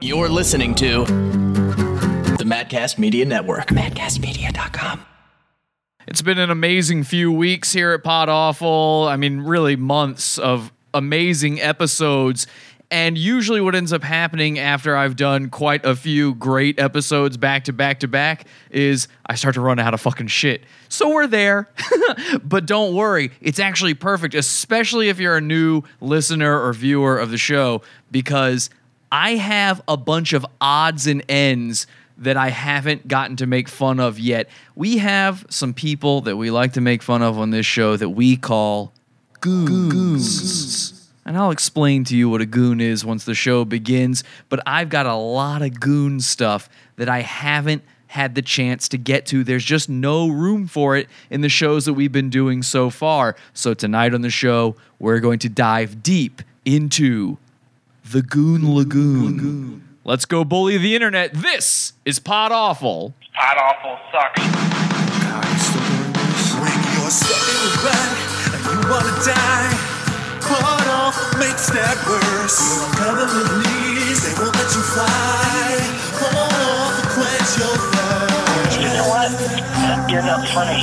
You're listening to the Madcast Media Network. MadcastMedia.com. It's been an amazing few weeks here at Pod Awful. I mean, really months of amazing episodes. And usually, what ends up happening after I've done quite a few great episodes back to back to back is I start to run out of fucking shit. So we're there. but don't worry, it's actually perfect, especially if you're a new listener or viewer of the show, because I have a bunch of odds and ends that I haven't gotten to make fun of yet. We have some people that we like to make fun of on this show that we call goons. And I'll explain to you what a goon is once the show begins, but I've got a lot of goon stuff that I haven't had the chance to get to. There's just no room for it in the shows that we've been doing so far. So tonight on the show, we're going to dive deep into the Goon Lagoon. Let's go bully the internet. This is Pod Awful. Pod awful sucks. When you're sitting back and you wanna die, part off makes that worse. You're on government leaves, they won't let you fly. Part off quench your thirst. You know what? You're not funny.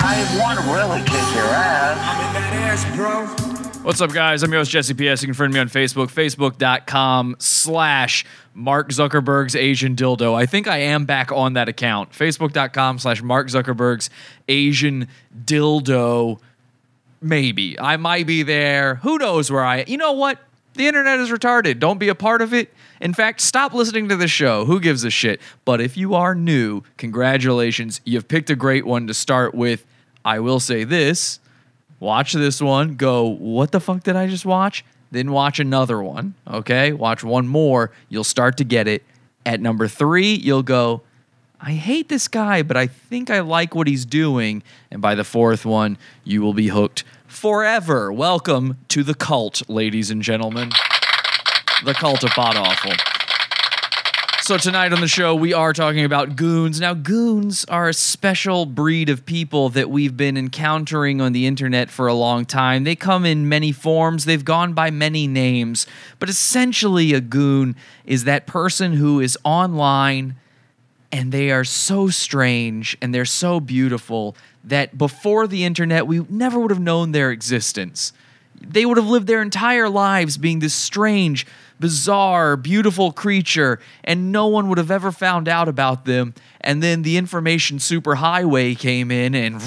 I want to really kick your ass. I'm in that ass, bro. What's up, guys? I'm your host, Jesse P.S. You can friend me on Facebook, facebook.com slash Mark Zuckerberg's Asian Dildo. I think I am back on that account. Facebook.com slash Mark Zuckerberg's Asian Dildo. Maybe. I might be there. Who knows where I You know what? The internet is retarded. Don't be a part of it. In fact, stop listening to the show. Who gives a shit? But if you are new, congratulations. You've picked a great one to start with. I will say this watch this one, go, what the fuck did I just watch? Then watch another one, okay? Watch one more, you'll start to get it. At number three, you'll go, I hate this guy, but I think I like what he's doing. And by the fourth one, you will be hooked forever. Welcome to the cult, ladies and gentlemen. The cult of Pod Awful. So tonight on the show, we are talking about goons. Now, goons are a special breed of people that we've been encountering on the internet for a long time. They come in many forms, they've gone by many names, but essentially, a goon is that person who is online and they are so strange and they're so beautiful that before the internet, we never would have known their existence they would have lived their entire lives being this strange, bizarre, beautiful creature, and no one would have ever found out about them. And then the information superhighway came in and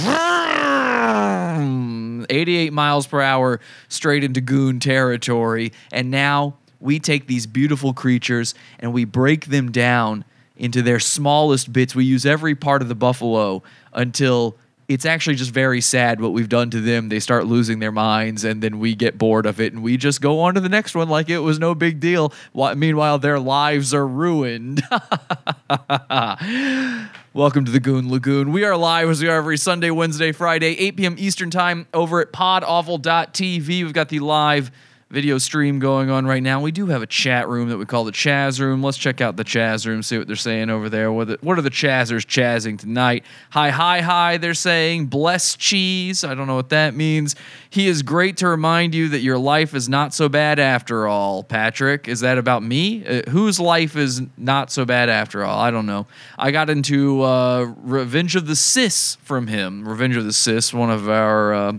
88 miles per hour straight into goon territory. And now we take these beautiful creatures and we break them down into their smallest bits. We use every part of the buffalo until it's actually just very sad what we've done to them. They start losing their minds, and then we get bored of it, and we just go on to the next one like it was no big deal. Wh- Meanwhile, their lives are ruined. Welcome to the Goon Lagoon. We are live as we are every Sunday, Wednesday, Friday, 8 p.m. Eastern Time over at podawful.tv. We've got the live video stream going on right now. We do have a chat room that we call the Chaz Room. Let's check out the Chaz Room, see what they're saying over there. What, the, what are the Chazzers chazzing tonight? Hi, hi, hi, they're saying. Bless cheese. I don't know what that means. He is great to remind you that your life is not so bad after all, Patrick. Is that about me? Uh, whose life is not so bad after all? I don't know. I got into uh, Revenge of the Cis from him. Revenge of the Cis, one of our. Uh,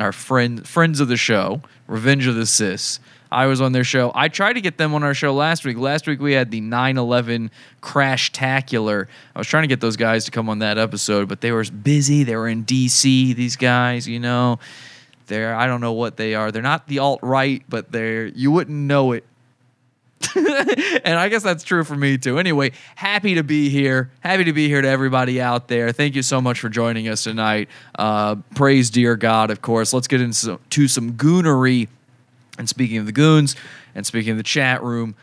our friend friends of the show, Revenge of the Cis. I was on their show. I tried to get them on our show last week. Last week we had the 9/11 crash tacular. I was trying to get those guys to come on that episode, but they were busy. They were in DC. These guys, you know, they're I don't know what they are. They're not the alt right, but they're you wouldn't know it and I guess that's true for me too. Anyway, happy to be here. Happy to be here to everybody out there. Thank you so much for joining us tonight. Uh, praise dear God, of course. Let's get into some, to some goonery. And speaking of the goons, and speaking of the chat room,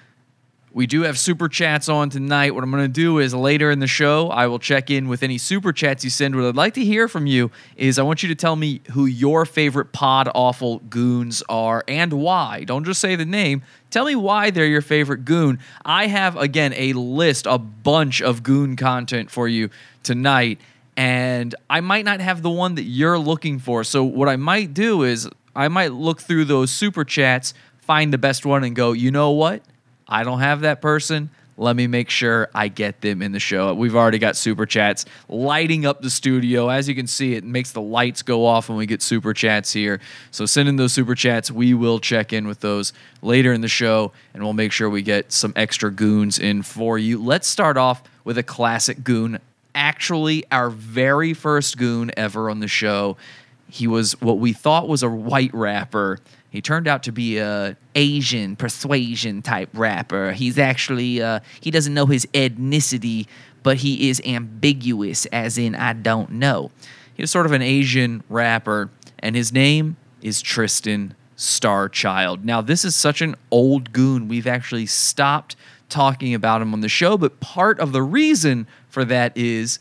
we do have super chats on tonight. What I'm going to do is later in the show, I will check in with any super chats you send. What I'd like to hear from you is I want you to tell me who your favorite pod awful goons are and why. Don't just say the name. Tell me why they're your favorite goon. I have, again, a list, a bunch of goon content for you tonight, and I might not have the one that you're looking for. So, what I might do is I might look through those super chats, find the best one, and go, you know what? I don't have that person. Let me make sure I get them in the show. We've already got super chats lighting up the studio. As you can see, it makes the lights go off when we get super chats here. So send in those super chats. We will check in with those later in the show and we'll make sure we get some extra goons in for you. Let's start off with a classic goon. Actually, our very first goon ever on the show. He was what we thought was a white rapper. He turned out to be a Asian persuasion type rapper. He's actually uh, he doesn't know his ethnicity, but he is ambiguous, as in I don't know. He's sort of an Asian rapper, and his name is Tristan Starchild. Now, this is such an old goon. We've actually stopped talking about him on the show, but part of the reason for that is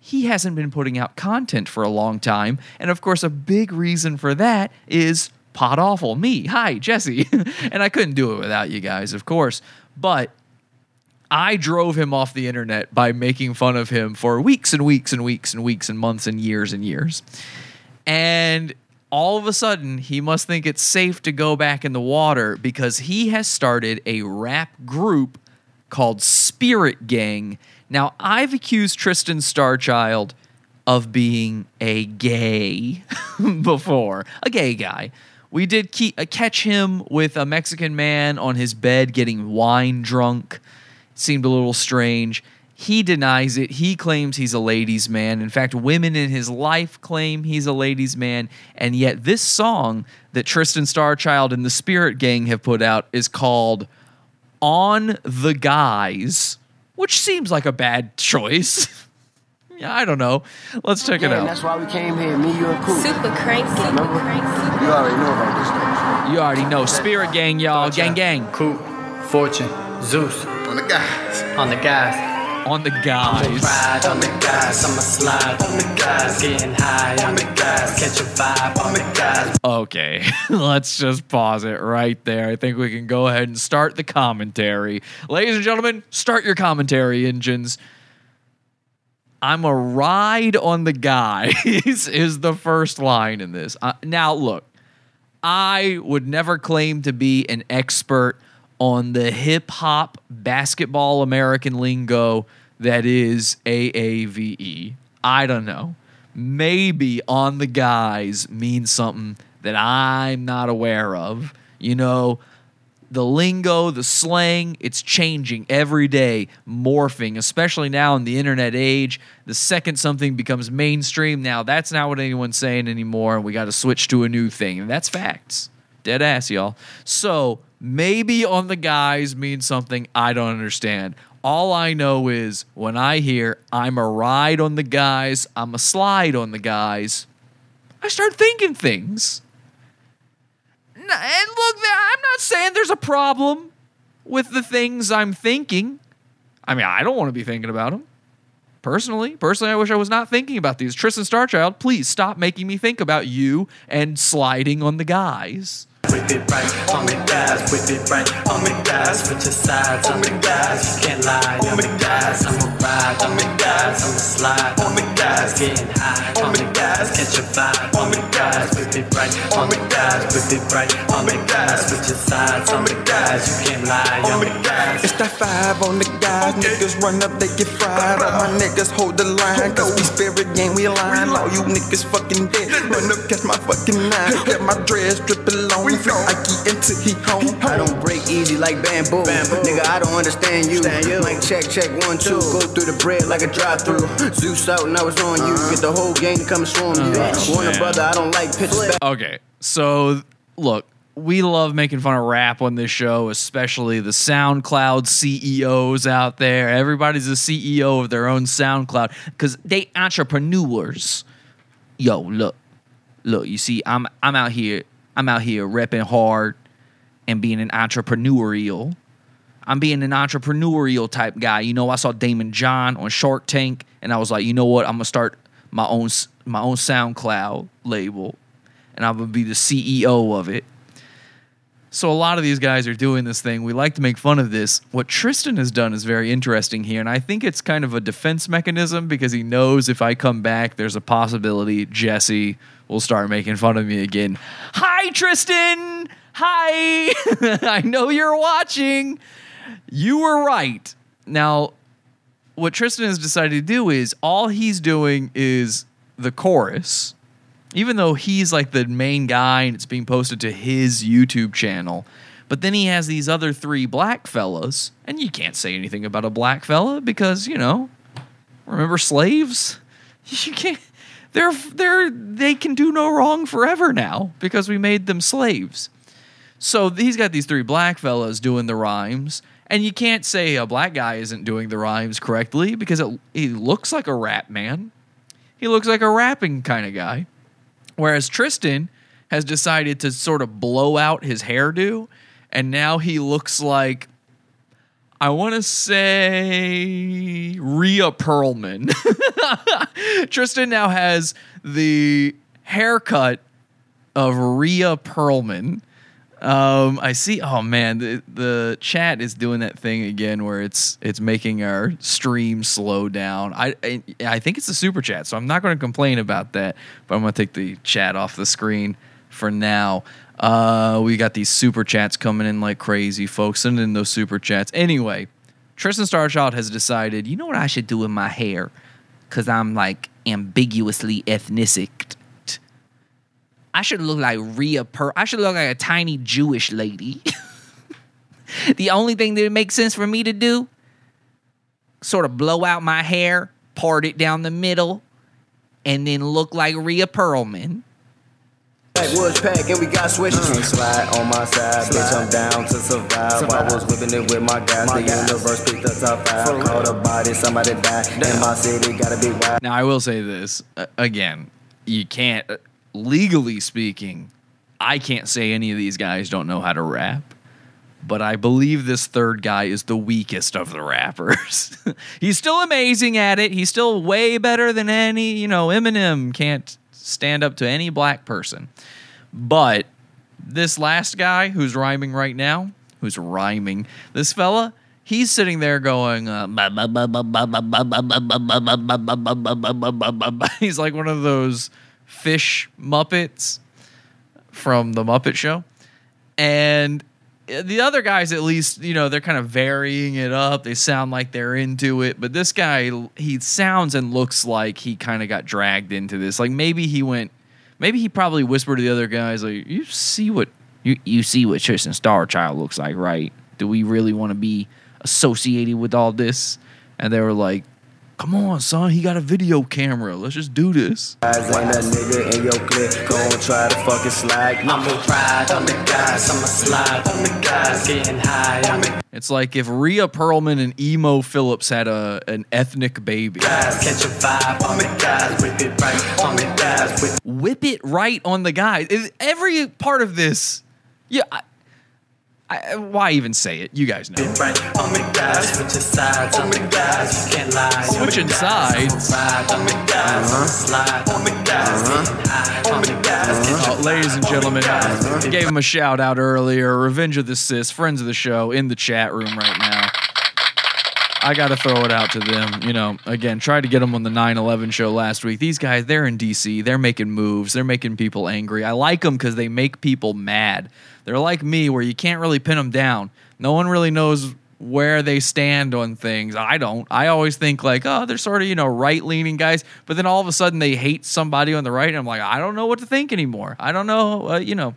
he hasn't been putting out content for a long time. And of course, a big reason for that is Pod Awful, me. Hi, Jesse. and I couldn't do it without you guys, of course. But I drove him off the internet by making fun of him for weeks and weeks and weeks and weeks and months and years and years. And all of a sudden, he must think it's safe to go back in the water because he has started a rap group called Spirit Gang. Now, I've accused Tristan Starchild of being a gay before, a gay guy. We did ke- uh, catch him with a Mexican man on his bed getting wine drunk. It Seemed a little strange. He denies it. He claims he's a ladies' man. In fact, women in his life claim he's a ladies' man. And yet, this song that Tristan Starchild and the Spirit Gang have put out is called On the Guys, which seems like a bad choice. yeah, I don't know. Let's check it Yeah, out. that's why we came here, me, you, and Cool. Super cranky. Remember? You already know about this stuff. You already know. Spirit Gang, y'all. Gang, gang. Cool, Fortune, Zeus. On the guys. On the guys. On the guys. Ride on the guys. I'ma slide on the guys. Getting high on the guys. Catch a vibe on the guys. Okay, let's just pause it right there. I think we can go ahead and start the commentary. Ladies and gentlemen, start your commentary engines. I'm a ride on the guys is the first line in this. Uh, now, look, I would never claim to be an expert on the hip hop basketball American lingo that is AAVE. I don't know. Maybe on the guys means something that I'm not aware of. You know, the lingo, the slang, it's changing every day, morphing, especially now in the internet age. The second something becomes mainstream, now that's not what anyone's saying anymore, and we got to switch to a new thing. And that's facts. Dead ass, y'all. So maybe on the guys means something I don't understand. All I know is when I hear I'm a ride on the guys, I'm a slide on the guys, I start thinking things. And look, I'm not saying there's a problem with the things I'm thinking. I mean, I don't want to be thinking about them. Personally, personally, I wish I was not thinking about these. Tristan Starchild, please stop making me think about you and sliding on the guys. Whip it right on the guys. Whip it right on the guys. Switch your sides on the guys. You can't lie on the guys. I'ma ride on the guys. I'ma slide on the guys. Getting high on the guys. Catch a vibe on the guys. Whip it right on the guys. Whip it right on the guys. Switch your sides on the guys. You can't lie on the guys. It's that five on the guys. Niggas run up, they get fried. All my niggas hold the line. Cause we spirit gang, we align. All you niggas fucking dead. Run up, catch my fucking nine. Get my dreads dripping long. Free Ike until he home. I don't break easy like bamboo. Nigga, I don't understand you. Mic check, check, one, two. Go through the bread like a drive through. Uh-huh. Zeus out and I was on you. Uh-huh. Get the whole gang to come swarm you. Warner brother, I don't like pitches. Okay, so look, we love making fun of rap on this show, especially the SoundCloud CEOs out there. Everybody's a CEO of their own SoundCloud because they entrepreneurs. Yo, look, look. You see, I'm I'm out here. I'm out here repping hard and being an entrepreneurial. I'm being an entrepreneurial type guy. You know, I saw Daymond John on Shark Tank, and I was like, you know what? I'm gonna start my own my own SoundCloud label, and I'm gonna be the CEO of it. So a lot of these guys are doing this thing. We like to make fun of this. What Tristan has done is very interesting here, and I think it's kind of a defense mechanism because he knows if I come back, there's a possibility Jesse will start making fun of me again. Hi, Tristan. Hi. I know you're watching. You were right. Now, what Tristan has decided to do is all he's doing is the chorus, even though he's like the main guy and it's being posted to his YouTube channel. But then he has these other three black fellas, and you can't say anything about a black fella because, you know, remember slaves? You can't. They're they're they can do no wrong forever now because we made them slaves. So he's got these three black fellas doing the rhymes, and you can't say a black guy isn't doing the rhymes correctly because it, he looks like a rap man. He looks like a rapping kind of guy. Whereas Tristan has decided to sort of blow out his hairdo, and now he looks like I want to say Rhea Perlman. Tristan now has the haircut of Rhea Perlman. Um, I see. Oh man, the, the chat is doing that thing again where it's it's making our stream slow down. I I, I think it's a super chat, so I'm not going to complain about that. But I'm going to take the chat off the screen for now. Uh, we got these super chats coming in like crazy, folks. Send in those super chats. Anyway, Tristan Starchild has decided. You know what I should do with my hair? Cause I'm like ambiguously ethnic. I should look like Rhea Per. I should look like a tiny Jewish lady. the only thing that makes sense for me to do, sort of blow out my hair, part it down the middle, and then look like Rhea Perlman. Backwoods pack and we got switches. Slide on my side, bitch, I'm down to survive. I was whipping it with my guys. The universe picked us up five. Caught a body, somebody died. In my city, gotta be wild. Now I will say this uh, again: you can't, uh, legally speaking, I can't say any of these guys don't know how to rap. But I believe this third guy is the weakest of the rappers. He's still amazing at it. He's still way better than any, you know, Eminem can't stand up to any black person. But this last guy who's rhyming right now, who's rhyming, this fella, he's sitting there going, uh, he's like one of those fish Muppets from the Muppet Show. And Uh, the other guys, at least, you know, they're kind of varying it up. They sound like they're into it. But this guy, he sounds and looks like he kind of got dragged into this. Like maybe he went, maybe he probably whispered to the other guys, like, you see what, you, you see what Tristan Starchild looks like, right? Do we really want to be associated with all this? And they were like, come on, son, he got a video camera. Let's just do this. Guys ain't that nigga in your clique. Go and try to fucking slide. I'ma ride on the guys, I'ma slide on the guys, getting high It's like if Rhea Perlman and Emo Phillips had a an ethnic baby. guys, catch a vibe on the guys, whip it right on the guys, whip Whip it right on the guy. Every part of this, yeah. I, I, uh, why even say it? You guys know. it right on switch sides on the guys, you can't lie. Switching sides. Ride on the guys, I'ma slide on the guys, getting high on the guys, catch Oh, ladies and gentlemen, gave him a shout out earlier. Revenge of the Cis, friends of the show, in the chat room right now. I got to throw it out to them. You know, again, tried to get them on the 9 11 show last week. These guys, they're in DC. They're making moves. They're making people angry. I like them because they make people mad. They're like me, where you can't really pin them down. No one really knows where they stand on things. I don't. I always think like, oh, they're sort of, you know, right leaning guys. But then all of a sudden they hate somebody on the right. And I'm like, I don't know what to think anymore. I don't know. Uh, you know,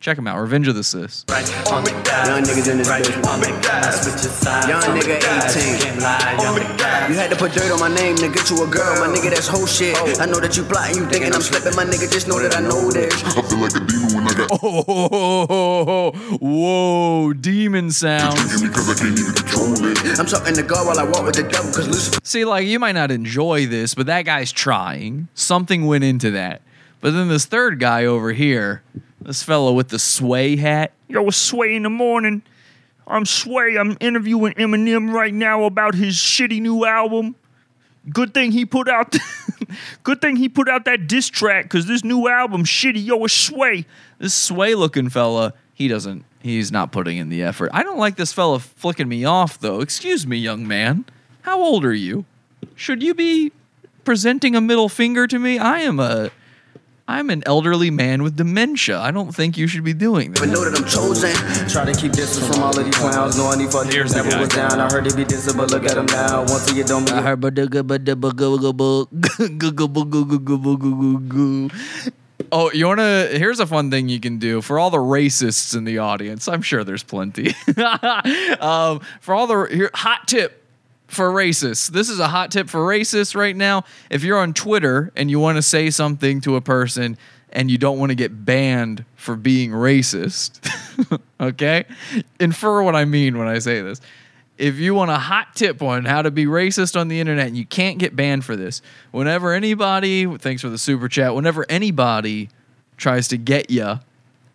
check them out. Revenge of the Cis. right on the guys, Young niggas in this right bitch. on the guys, switch your sides Young nigga, 18. you can't lie on the guys. You had to put dirt on my name to get you a girl. My nigga, that's whole shit. Oh. I know that you plotting, you thinking I'm slipping. My nigga, just know that I know this. I feel like a demon when I got Oh, whoa, demon sounds. drinking because I can't even control it. I'm talking to God while I walk with the devil, cause Lucifer. See, like, you might not enjoy this, but that guy's trying. Something went into that. But then this third guy over here, this fellow with the sway hat. Yo, Sway in the morning. I'm Sway. I'm interviewing Eminem right now about his shitty new album. Good thing he put out. good thing he put out that diss track because this new album shitty. Yo, it's Sway. This sway looking fella, he doesn't, he's not putting in the effort. I don't like this fella flicking me off, though. Excuse me, young man. How old are you? Should you be presenting a middle finger to me? I am a I'm an elderly man with dementia. I don't think you should be doing But know that I'm chosen. Try to keep distance from all of these clowns. Knowing these fuck Here's niggas the never guy. was down. I heard they be dissing, but look at them now. Once you don't be. Oh, you want to? Here's a fun thing you can do for all the racists in the audience. I'm sure there's plenty. um, for all the here, hot tip for racists. This is a hot tip for racists right now. If you're on Twitter and you want to say something to a person and you don't want to get banned for being racist, okay? Infer what I mean when I say this. If you want a hot tip on how to be racist on the internet and you can't get banned for this, whenever anybody, thanks for the super chat, whenever anybody tries to get you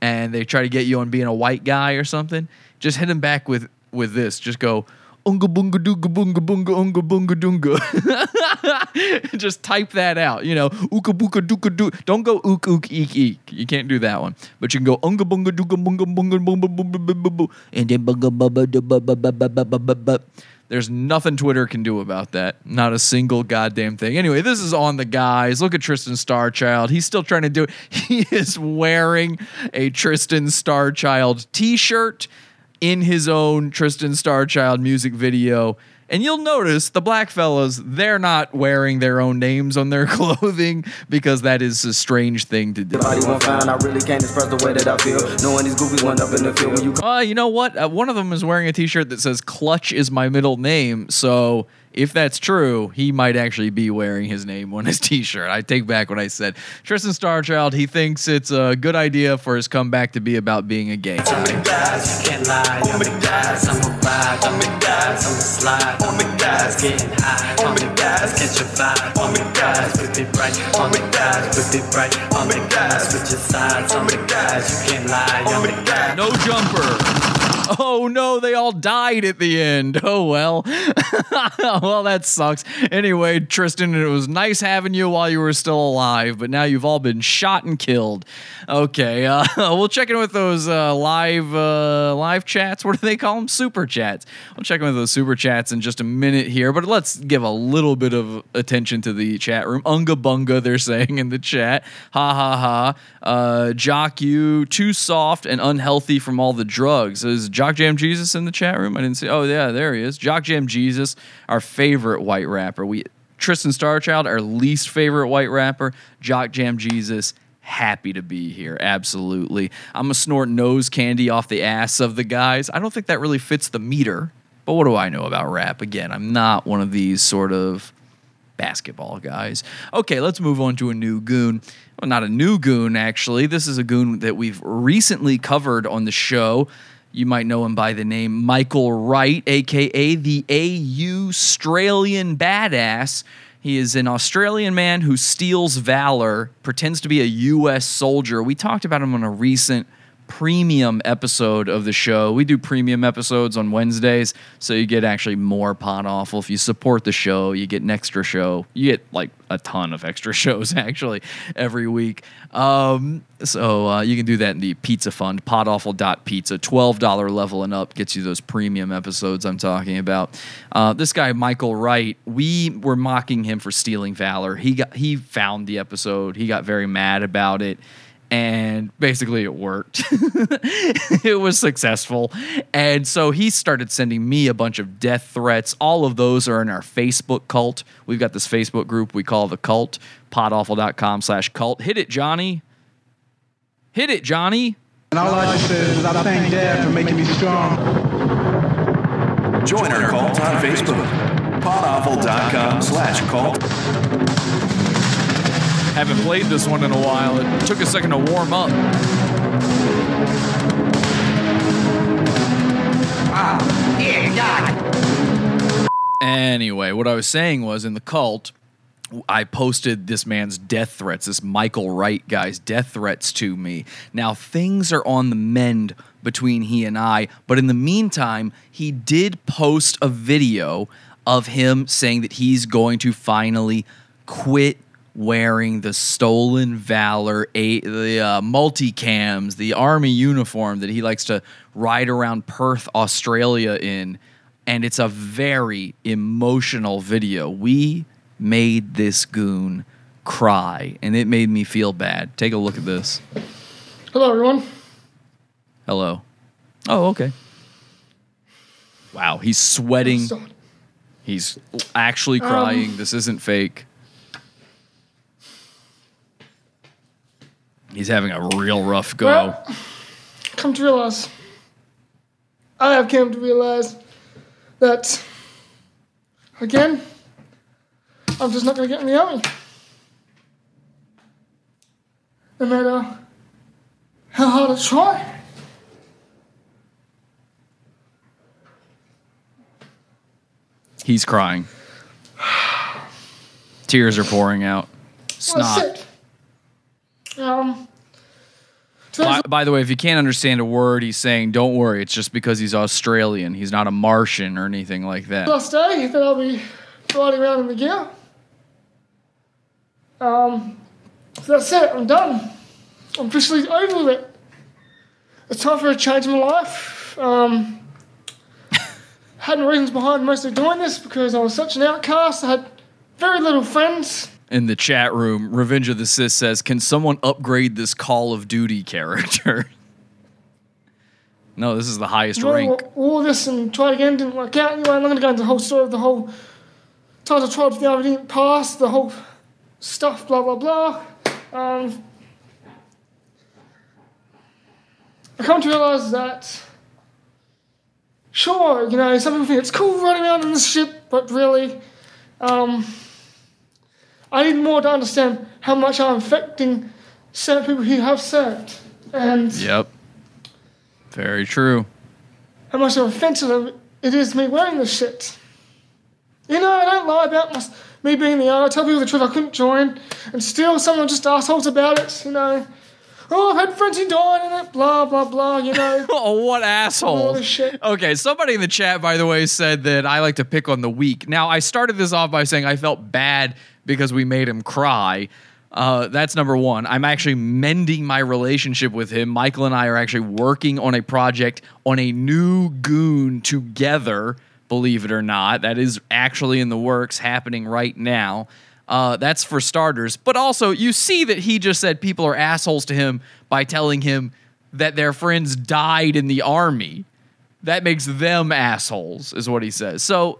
and they try to get you on being a white guy or something, just hit them back with with this. Just go unga bunga dunga bunga bunga unga bunga dunga. just type that out. You know, ooka booka dooka doo. Don't go ook ook eek eek. You can't do that one. But you can go unga bunga dunga bunga bunga bunga bunga bunga bunga and then bunga bunga bunga bunga. There's nothing Twitter can do about that. Not a single goddamn thing. Anyway, this is on the guys. Look at Tristan Starchild. He's still trying to do it. He is wearing a Tristan Starchild t-shirt in his own Tristan Starchild music video. And you'll notice the black fellas, they're not wearing their own names on their clothing because that is a strange thing to do. Really can't express the way that I feel. Knowing these goofies went up in the field when you Uh, you know what? Uh, one of them is wearing a T-shirt that says "Clutch is my middle name." So if that's true, he might actually be wearing his name on his T-shirt. I take back what I said. Tristan Starchild, he thinks it's a good idea for his comeback to be about being a gay. On me guys, you can't lie. On me guys, I'm a ride. On me guys, I'm a slide. On me guys, getting high. On me guys, catch a vibe. On me guys, whip it right. On me guys, whip it right. On me guys, switch your sides. On me guys, you can't lie. On me guys. No jumper. Oh no, they all died at the end. Oh well. well, that sucks. Anyway, Tristan, it was nice having you while you were still alive, but now you've all been shot and killed. Okay, uh, we'll check in with those uh, live uh, live chats. What do they call them? Super chats. We'll check in with those super chats in just a minute here, but let's give a little bit of attention to the chat room. Unga bunga, they're saying in the chat. Ha ha ha. Uh, Jock, you too soft and unhealthy from all the drugs. Is Jock Jam Jesus in the chat room? I didn't see. Oh yeah, there he is. Jock Jam Jesus, our favorite white rapper. We Tristan Starchild, our least favorite white rapper. Jock Jam Jesus. Happy to be here, absolutely. I'm gonna snort nose candy off the ass of the guys. I don't think that really fits the meter, but what do I know about rap? Again, I'm not one of these sort of basketball guys. Okay, let's move on to a new goon. Well, not a new goon, actually. This is a goon that we've recently covered on the show. You might know him by the name Michael Wright, aka the AU Australian Badass. He is an Australian man who steals valor, pretends to be a U.S. soldier. We talked about him on a recent premium episode of the show. We do premium episodes on Wednesdays, so you get actually more pot awful. If you support the show, you get an extra show. You get like a ton of extra shows actually every week. Um, so uh, you can do that in the Pizza Fund, podawful.pizza. $12 level and up gets you those premium episodes I'm talking about. Uh, this guy, Michael Wright, we were mocking him for stealing valor. He got he found the episode. He got very mad about it and basically it worked. it was successful. And so he started sending me a bunch of death threats. All of those are in our Facebook cult. We've got this Facebook group we call the cult, podawful.com slash cult. Hit it, Johnny. Hit it, Johnny. And all I just said is I thank Dad for making me strong. Join our cult on Facebook. Podawful.com slash cult. Haven't played this one in a while. It took a second to warm up. Anyway, what I was saying was in the cult, I posted this man's death threats, this Michael Wright guy's death threats to me. Now, things are on the mend between he and I, but in the meantime, he did post a video of him saying that he's going to finally quit wearing the stolen valor, a, the uh, multicams, the army uniform that he likes to ride around Perth, Australia in. And it's a very emotional video. We made this goon cry, and it made me feel bad. Take a look at this. Hello, everyone. Hello. Oh, okay. Wow, he's sweating. He's actually Um, crying. this isn't fake. He's having a real rough go. Well, come to realize, I have come to realize that, again, I'm just not going to get in the army. No matter how hard I try. He's crying. Tears are pouring out. Snot. Um, By, by the way, if you can't understand a word he's saying, don't worry. It's just because he's Australian. He's not a Martian or anything like that. last day that I'll be riding around in the gear. Um, so that's it. I'm done. I'm officially over with it. It's time for a change in my life. Um, had no reasons behind mostly doing this because I was such an outcast. I had very little friends. In the chat room, Revenge of the Sith says, Can someone upgrade this Call of Duty character? no, this is the highest know, rank. all this and tried again didn't work out. Anyway, I'm not going to go into the whole story of the whole times I tried for the army didn't pass, the whole stuff, blah blah blah. Um, I come to realise that, sure, you know, some people think it's cool running around in this ship, but really, um, I need more to understand how much I'm affecting certain people who have served, and Yep. Very true. how much of offensive it is me wearing this shit. You know, I don't lie about my, me being the I tell people the truth. I couldn't join, and still someone just assholes about it. You know, oh, I've had friends who died in it. Blah blah blah. You know. oh, what All assholes. this shit. Okay, somebody in the chat, by the way, said that I like to pick on the weak. Now, I started this off by saying I felt bad because we made him cry. Uh, that's number one. I'm actually mending my relationship with him. Michael and I are actually working on a project on a new goon together, believe it or not. That is actually in the works, happening right now. Uh, that's for starters. But also, you see that he just said people are assholes to him by telling him that their friends died in the army. That makes them assholes, is what he says. So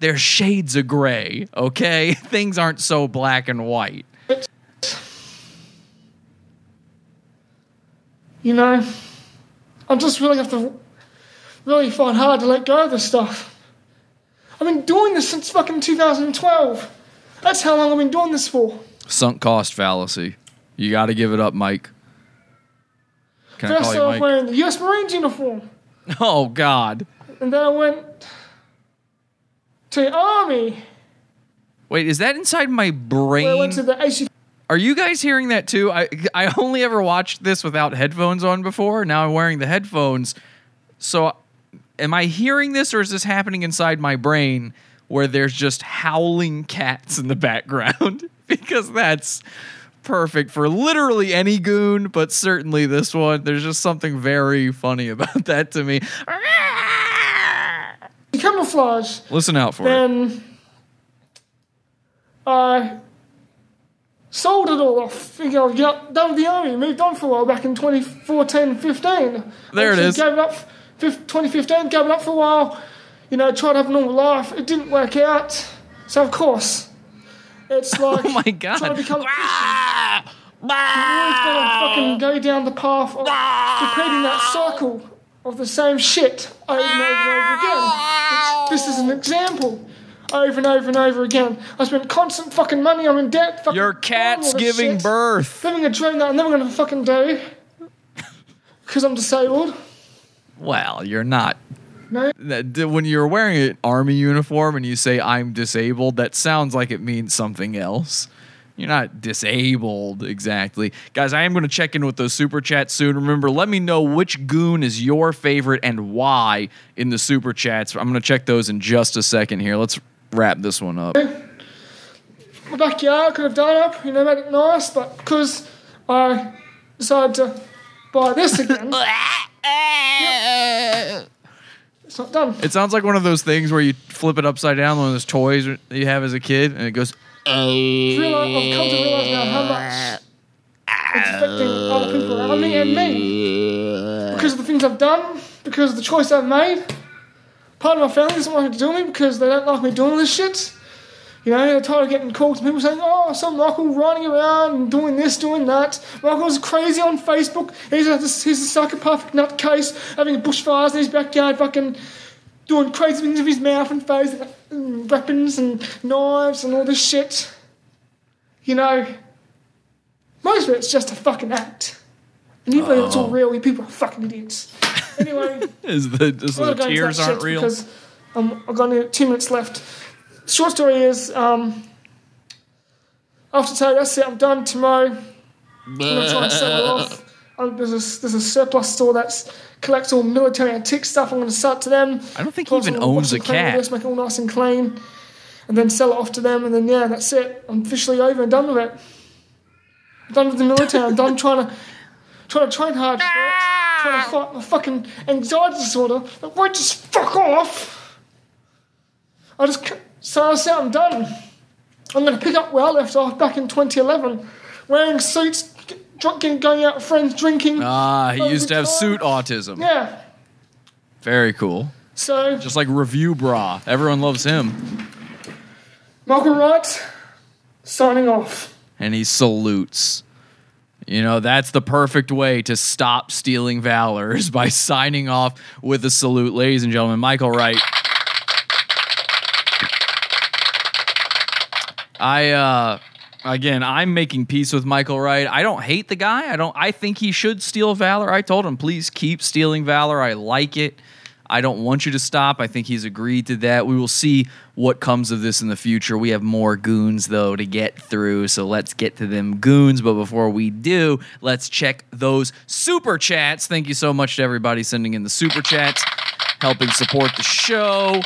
there's shades of gray, okay? Things aren't so black and white. You know, I'm just really have to really fight hard to let go of this stuff. I've been doing this since fucking 2012. That's how long I've been doing this for. Sunk cost fallacy. You got to give it up, Mike. Can I First call I you was Mike? wearing the US Marines uniform, Oh, God. and then I went to the army. Wait, is that inside my brain? Where I went to the AC. Are you guys hearing that too? I I only ever watched this without headphones on before. Now I'm wearing the headphones. So am I hearing this or is this happening inside my brain where there's just howling cats in the background? because that's perfect for literally any goon, but certainly this one. There's just something very funny about that to me. Camouflage. Listen out for it. then I sold it all off. Thinking I'd get done with the army, moved on for a while back in 2014 15. There it Actually is. Gave it up, fif- 2015, gave it up for a while. You know, tried to have a normal life. It didn't work out. So, of course, it's oh like Oh my God. trying to become a Christian. You always gotta fucking go down the path of repeating that cycle of the same shit over and over and over again. This is an example. Over and over and over again. I spent constant fucking money. I'm in debt. Fucking Your cat's giving shit, birth. Living a dream that I'm never gonna fucking do because I'm disabled. Well, you're not. No. When you're wearing an army uniform and you say I'm disabled, that sounds like it means something else. You're not disabled exactly. Guys, I am going to check in with those super chats soon. Remember, let me know which goon is your favorite and why in the super chats. I'm going to check those in just a second here. Let's wrap this one up. My backyard could have done up, you know, made it nice, but because I decided to buy this again, Yep. it's not done. It sounds like one of those things where you flip it upside down, one of those toys that you have as a kid, and it goes. I've come to realize now how much it's affecting other people around me and me because of the things I've done, because of the choice I've made. Part of my family doesn't want to do me because they don't like me doing this shit. You know, they're tired of getting calls from people saying, oh, some Michael running around and doing this, doing that. Michael's crazy on Facebook. He's a, he's a psychopathic nutcase having bushfires in his backyard, fucking doing crazy things with his mouth and face, and weapons and knives and all this shit. You know, most of it's just a fucking act. And you believe it's all real, you people are fucking idiots. Anyway. Is the, is the going tears aren't real? Because um, I've got two minutes left. Short story is, um, after today, that's it. I'm done tomorrow. I'm gonna try and sell it off. Um, there's a there's a surplus store that collects all military antique stuff. I'm going to sell it to them. I don't think he even owns a boxes clean with cat. this, make it all nice and clean, and then sell it off to them. And then yeah, that's it. I'm officially over and done with it. I'm done with the military. I'm done trying to trying to train hard for it. Trying to fight my fucking anxiety disorder that won't just fuck off. I just so I said I'm done. I'm going to pick up where I left off back in 2011, wearing suits, drinking, going out with friends, drinking. Ah, he used to have suit autism. Yeah. Very cool. So Just like Review Brah. Everyone loves him. Michael Wright, signing off. And he salutes. You know, that's the perfect way to stop stealing valor is by signing off with a salute. Ladies and gentlemen, Michael Wright. I uh again, I'm making peace with Michael Wright. I don't hate the guy. I don't I think he should steal valor. I told him, please keep stealing valor. I like it. I don't want you to stop. I think he's agreed to that. We will see what comes of this in the future. We have more goons, though, to get through. So let's get to them goons. But before we do, let's check those super chats. Thank you so much to everybody sending in the super chats, helping support the show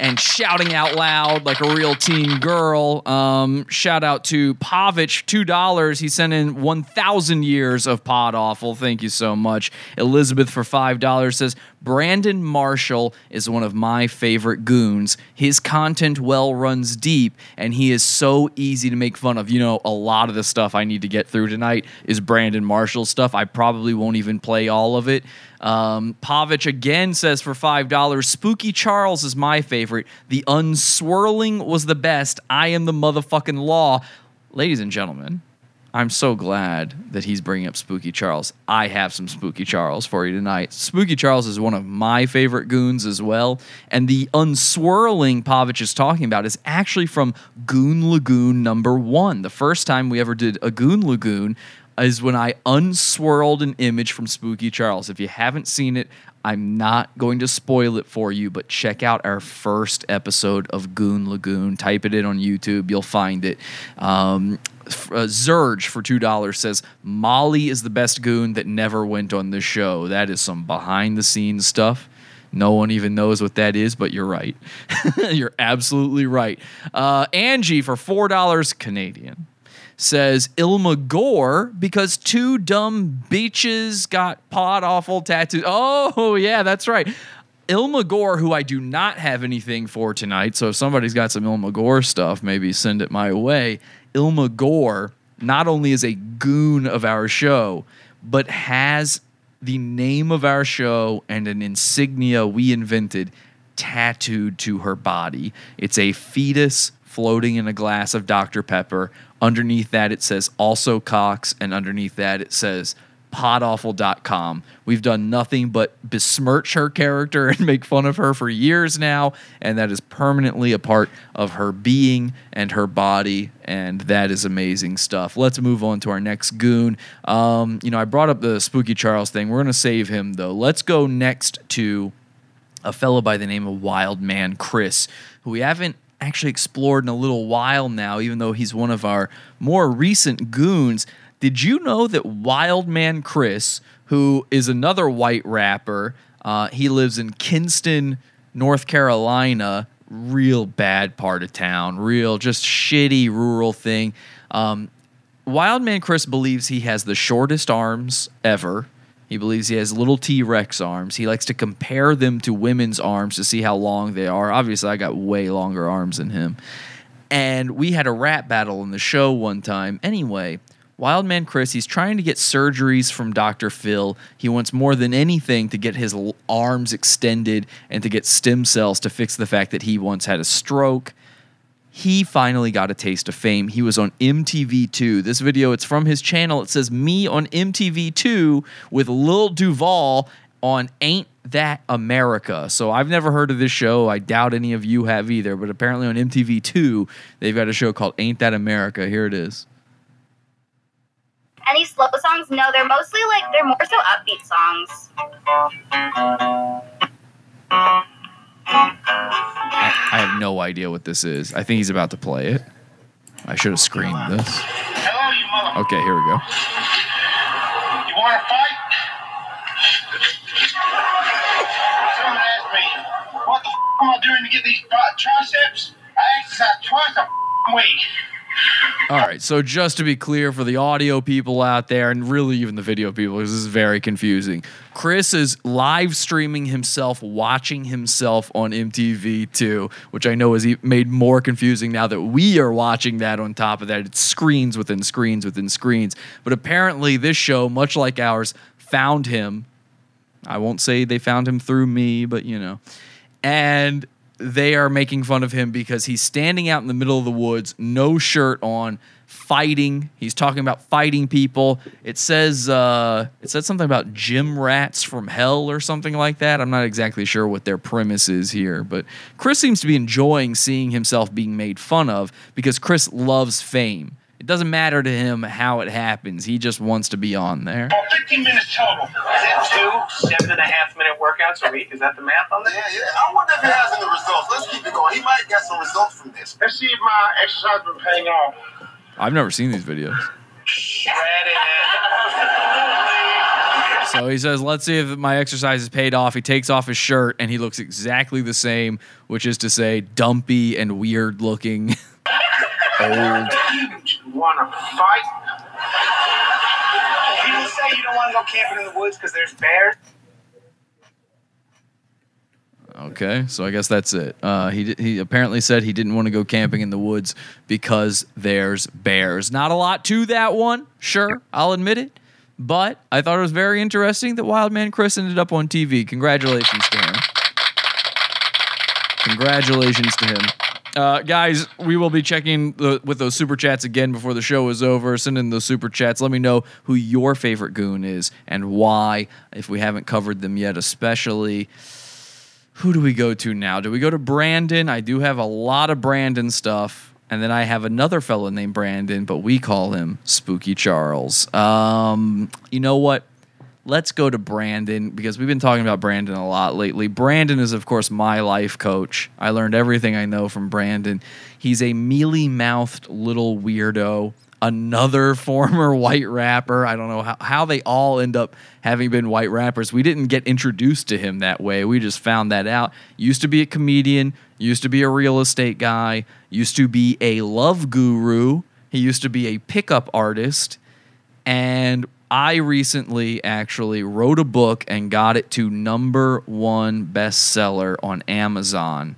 and shouting out loud like a real teen girl. Um, shout out to Pavich, $2. He sent in 1,000 years of pod awful. Thank you so much. Elizabeth for $5 says, Brandon Marshall is one of my favorite goons. His content well runs deep, and he is so easy to make fun of. You know, a lot of the stuff I need to get through tonight is Brandon Marshall stuff. I probably won't even play all of it. Um, Pavich again says for five dollars, Spooky Charles is my favorite. The unswirling was the best. I am the motherfucking law, ladies and gentlemen. I'm so glad that he's bringing up Spooky Charles. I have some Spooky Charles for you tonight. Spooky Charles is one of my favorite goons as well. And the unswirling Pavich is talking about is actually from Goon Lagoon number one. The first time we ever did a Goon Lagoon is when I unswirled an image from Spooky Charles. If you haven't seen it, I'm not going to spoil it for you, but check out our first episode of Goon Lagoon. Type it in on YouTube, you'll find it. Um, uh, Zurge for two dollars says Molly is the best goon that never went on the show. That is some behind the scenes stuff. No one even knows what that is, but you're right. you're absolutely right. Uh, Angie for four dollars Canadian says Ilma Gore because two dumb beaches got pod awful tattoos. Oh, yeah, that's right. Ilma Gore, who I do not have anything for tonight. So if somebody's got some Ilma Gore stuff, maybe send it my way. Ilma Gore not only is a goon of our show, but has the name of our show and an insignia we invented tattooed to her body. It's a fetus floating in a glass of Dr. Pepper. Underneath that, it says also Cox, and underneath that, it says podawful.com. We've done nothing but besmirch her character and make fun of her for years now, and that is permanently a part of her being and her body, and that is amazing stuff. Let's move on to our next goon. Um, you know, I brought up the Spooky Charles thing. We're going to save him, though. Let's go next to a fellow by the name of Wild Man Chris, who we haven't actually explored in a little while now, even though he's one of our more recent goons. Did you know that Wildman Chris, who is another white rapper, uh, he lives in Kinston, North Carolina, real bad part of town, real just shitty rural thing. Um, Wild Man Chris believes he has the shortest arms ever. He believes he has little T Rex arms. He likes to compare them to women's arms to see how long they are. Obviously, I got way longer arms than him. And we had a rap battle in the show one time. Anyway, Wildman Chris, he's trying to get surgeries from Dr. Phil. He wants more than anything to get his arms extended and to get stem cells to fix the fact that he once had a stroke. He finally got a taste of fame. He was on MTV2. This video, it's from his channel. It says me on MTV2 with Lil Duval on Ain't That America. So I've never heard of this show. I doubt any of you have either, but apparently on MTV2, they've got a show called Ain't That America. Here it is. Any slow songs? No, they're mostly like they're more so upbeat songs. I, I have no idea what this is. I think he's about to play it. I should have screened this. Hello, you mother. Okay, here we go. You want to fight? Someone asked me, what the f- am I doing to get these triceps? I exercise twice a f- week. All right, so just to be clear for the audio people out there, and really even the video people, this is very confusing. Chris is live streaming himself, watching himself on MTV2, which I know is made more confusing now that we are watching that on top of that. It's screens within screens within screens. But apparently, this show, much like ours, found him. I won't say they found him through me, but you know. And they are making fun of him because he's standing out in the middle of the woods, no shirt on, fighting. He's talking about fighting people. It says uh, it said something about gym rats from hell or something like that. I'm not exactly sure what their premise is here, but Chris seems to be enjoying seeing himself being made fun of because Chris loves fame. It doesn't matter to him how it happens. He just wants to be on there. For 15 minutes total. Is it two seven and a half minute workouts a week? Is that the math on that? Yeah, yeah. I wonder if he has any results. Let's keep it going. He might get some results from this. Let's see if my exercise been paying off. I've never seen these videos. So he says, "Let's see if my exercise has paid off." He takes off his shirt and he looks exactly the same, which is to say, dumpy and weird looking, old. Want to fight? People say you don't want to go camping in the woods because there's bears. Okay, so I guess that's it. Uh, he he apparently said he didn't want to go camping in the woods because there's bears. Not a lot to that one, sure, I'll admit it. But I thought it was very interesting that Wildman Chris ended up on TV. Congratulations to him. Congratulations to him. Uh, guys, we will be checking the, with those super chats again before the show is over. Send in those super chats. Let me know who your favorite goon is and why, if we haven't covered them yet, especially. Who do we go to now? Do we go to Brandon? I do have a lot of Brandon stuff. And then I have another fellow named Brandon, but we call him Spooky Charles. Um, you know what? Let's go to Brandon because we've been talking about Brandon a lot lately. Brandon is, of course, my life coach. I learned everything I know from Brandon. He's a mealy mouthed little weirdo, another former white rapper. I don't know how, how they all end up having been white rappers. We didn't get introduced to him that way. We just found that out. Used to be a comedian, used to be a real estate guy, used to be a love guru. He used to be a pickup artist. And I recently actually wrote a book and got it to number one bestseller on Amazon,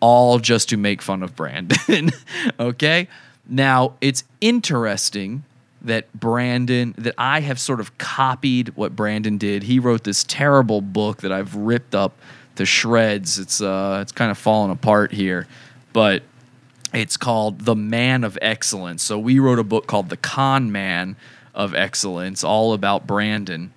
all just to make fun of Brandon. okay? Now, it's interesting that Brandon, that I have sort of copied what Brandon did. He wrote this terrible book that I've ripped up to shreds. It's uh it's kind of falling apart here. But it's called The Man of Excellence. So we wrote a book called The Con Man of Excellence, all about Brandon.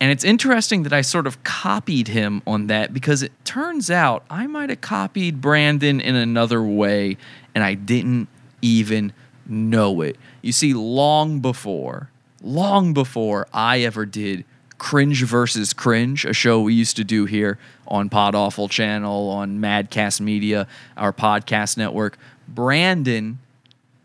And it's interesting that I sort of copied him on that because it turns out I might have copied Brandon in another way and I didn't even know it. You see, long before, long before I ever did Cringe versus Cringe, a show we used to do here on Podawful Channel, on Madcast Media, our podcast network, Brandon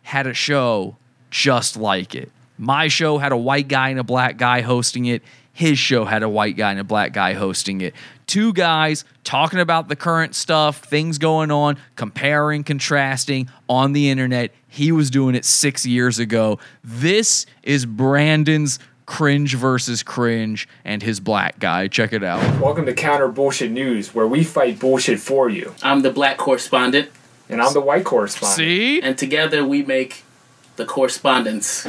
had a show just like it. My show had a white guy and a black guy hosting it. His show had a white guy and a black guy hosting it. Two guys talking about the current stuff, things going on, comparing, contrasting on the internet. He was doing it six years ago. This is Brandon's cringe versus cringe and his black guy. Check it out. Welcome to Counter Bullshit News, where we fight bullshit for you. I'm the black correspondent. And I'm the white correspondent. See? And together we make the correspondence.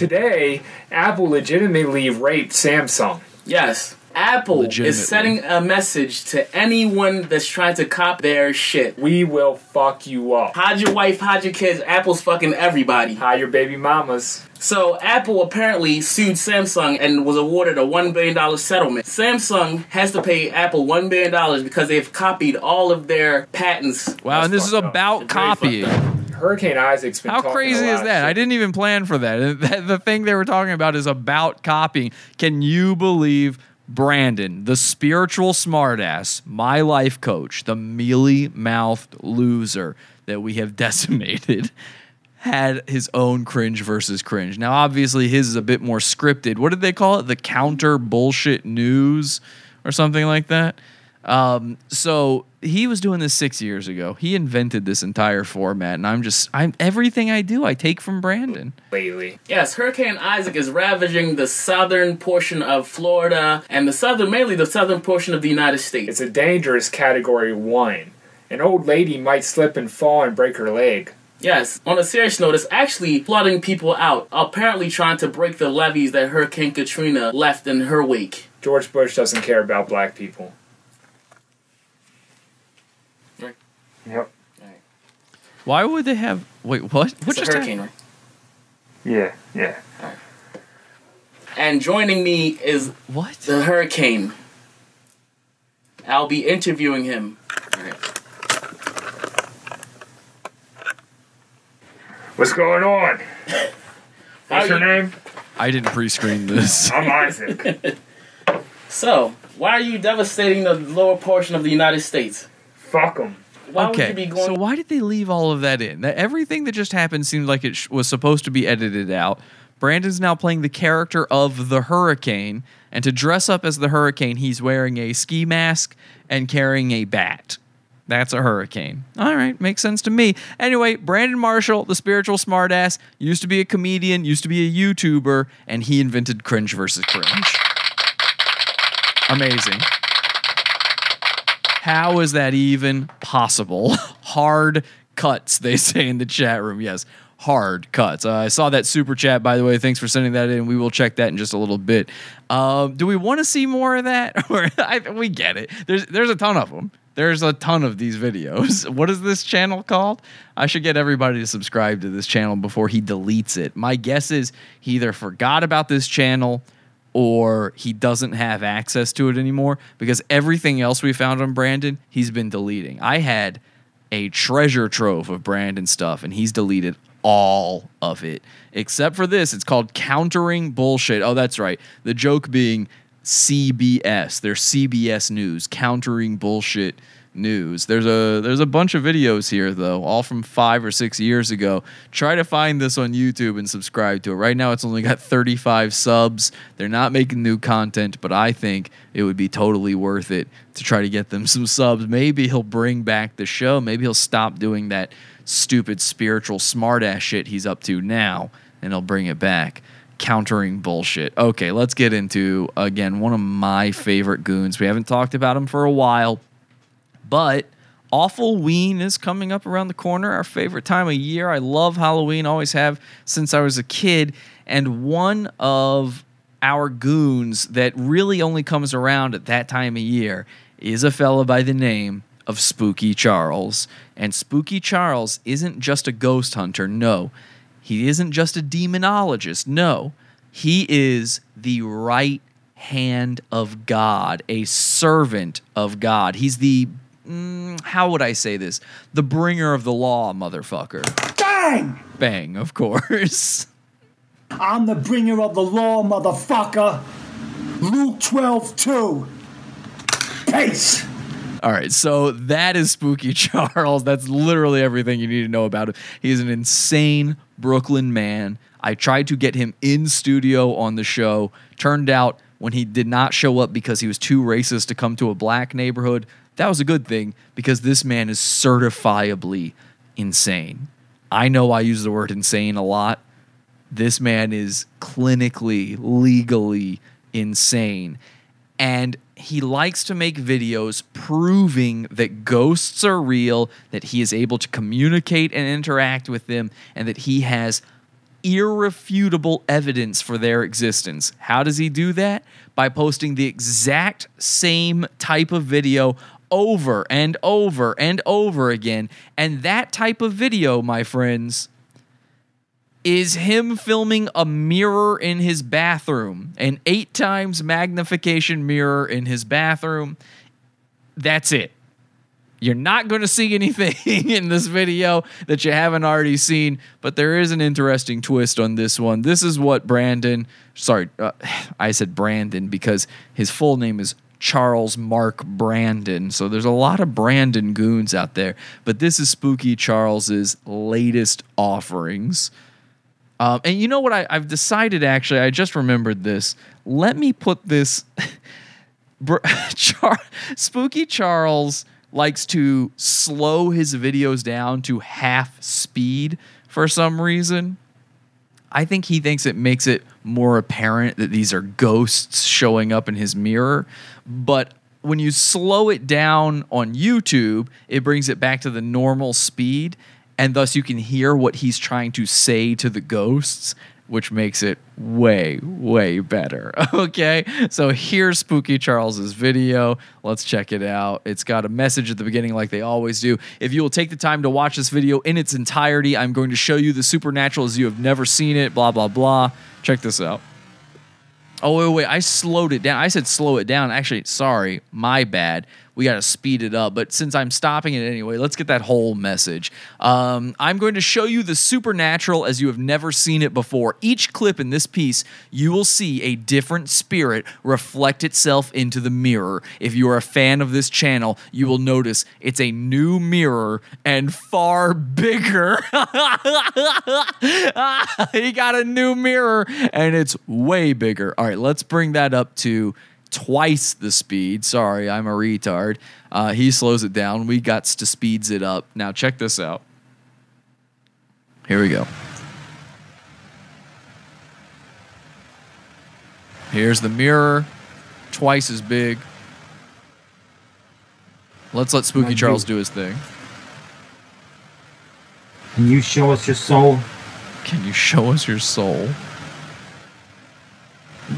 Today, Apple legitimately raped Samsung. Yes. Apple is sending a message to anyone that's trying to cop their shit. We will fuck you up. Hide your wife, hide your kids. Apple's fucking everybody. Hide your baby mamas. So Apple apparently sued Samsung and was awarded a one billion dollar settlement. Samsung has to pay Apple one billion dollars because they've copied all of their patents. Wow, and this is about copying. Hurricane Isaac's been How crazy is that? I didn't even plan for that. That- The thing they were talking about is about copying. Can you believe Brandon, the spiritual smartass, my life coach, the mealy mouthed loser that we have decimated, had his own cringe versus cringe. Now, obviously, his is a bit more scripted. What did they call it? The counter bullshit news or something like that. Um, so he was doing this six years ago. He invented this entire format, and I'm just I'm everything I do I take from Brandon. lately. Yes, Hurricane Isaac is ravaging the southern portion of Florida and the southern, mainly the southern portion of the United States. It's a dangerous category one. An old lady might slip and fall and break her leg. Yes, on a serious note, it's actually flooding people out, apparently trying to break the levees that Hurricane Katrina left in her wake. George Bush doesn't care about black people. Yep. Why would they have? Wait, what? What It's a just hurricane, happened? right? Yeah, yeah. And joining me is what the hurricane. I'll be interviewing him. What's going on? What's How your name? I didn't pre-screen this. I'm Isaac. So, why are you devastating the lower portion of the United States? Fuck them. Why okay, going? so why did they leave all of that in? That everything that just happened seemed like it sh- was supposed to be edited out. Brandon's now playing the character of the hurricane, and to dress up as the hurricane, he's wearing a ski mask and carrying a bat. That's a hurricane. All right, makes sense to me. Anyway, Brandon Marshall, the spiritual smartass, used to be a comedian, used to be a YouTuber, and he invented cringe versus cringe. Amazing. How is that even possible? hard cuts, they say in the chat room. Yes, hard cuts. Uh, I saw that super chat, by the way. Thanks for sending that in. We will check that in just a little bit. Um, do we want to see more of that? I, we get it. There's there's a ton of them. There's a ton of these videos. What is this channel called? I should get everybody to subscribe to this channel before he deletes it. My guess is he either forgot about this channel or he doesn't have access to it anymore because everything else we found on Brandon, he's been deleting. I had a treasure trove of Brandon stuff and he's deleted all of it except for this. It's called Countering Bullshit. Oh, that's right. The joke being CBS, their CBS News, Countering Bullshit News. There's a there's a bunch of videos here though, all from 5 or 6 years ago. Try to find this on YouTube and subscribe to it. Right now it's only got 35 subs. They're not making new content, but I think it would be totally worth it to try to get them some subs. Maybe he'll bring back the show. Maybe he'll stop doing that stupid spiritual smartass shit he's up to now and he'll bring it back countering bullshit. Okay, let's get into again one of my favorite goons. We haven't talked about him for a while, but Awful Ween is coming up around the corner. Our favorite time of year. I love Halloween. Always have since I was a kid. And one of our goons that really only comes around at that time of year is a fella by the name of Spooky Charles. And Spooky Charles isn't just a ghost hunter. No, he isn't just a demonologist. No, he is the right hand of God, a servant of God. He's the, mm, how would I say this? The bringer of the law, motherfucker. Bang! Bang, of course. I'm the bringer of the law, motherfucker. Luke 12 2. Peace. All right, so that is Spooky Charles. That's literally everything you need to know about him. He's an insane Brooklyn man. I tried to get him in studio on the show. Turned out when he did not show up because he was too racist to come to a black neighborhood, that was a good thing because this man is certifiably insane. I know I use the word insane a lot. This man is clinically, legally insane. and he likes to make videos proving that ghosts are real, that he is able to communicate and interact with them, and that he has irrefutable evidence for their existence. How does he do that? By posting the exact same type of video over and over and over again. And that type of video, my friends, is him filming a mirror in his bathroom, an eight times magnification mirror in his bathroom. That's it. You're not going to see anything in this video that you haven't already seen, but there is an interesting twist on this one. This is what Brandon, sorry, uh, I said Brandon because his full name is Charles Mark Brandon. So there's a lot of Brandon goons out there, but this is Spooky Charles's latest offerings. Um, and you know what? I, I've decided actually, I just remembered this. Let me put this. Char- Spooky Charles likes to slow his videos down to half speed for some reason. I think he thinks it makes it more apparent that these are ghosts showing up in his mirror. But when you slow it down on YouTube, it brings it back to the normal speed. And thus you can hear what he's trying to say to the ghosts, which makes it way, way better. Okay. So here's Spooky Charles's video. Let's check it out. It's got a message at the beginning, like they always do. If you will take the time to watch this video in its entirety, I'm going to show you the supernatural as you have never seen it, blah, blah, blah. Check this out. Oh, wait, wait. I slowed it down. I said slow it down. Actually, sorry. My bad. We got to speed it up. But since I'm stopping it anyway, let's get that whole message. Um, I'm going to show you the supernatural as you have never seen it before. Each clip in this piece, you will see a different spirit reflect itself into the mirror. If you are a fan of this channel, you will notice it's a new mirror and far bigger. he got a new mirror and it's way bigger. All right, let's bring that up to twice the speed. Sorry, I'm a retard. Uh, he slows it down. We got to speeds it up. Now check this out. Here we go. Here's the mirror, twice as big. Let's let Spooky Charles do his thing. Can you show us your soul? Can you show us your soul?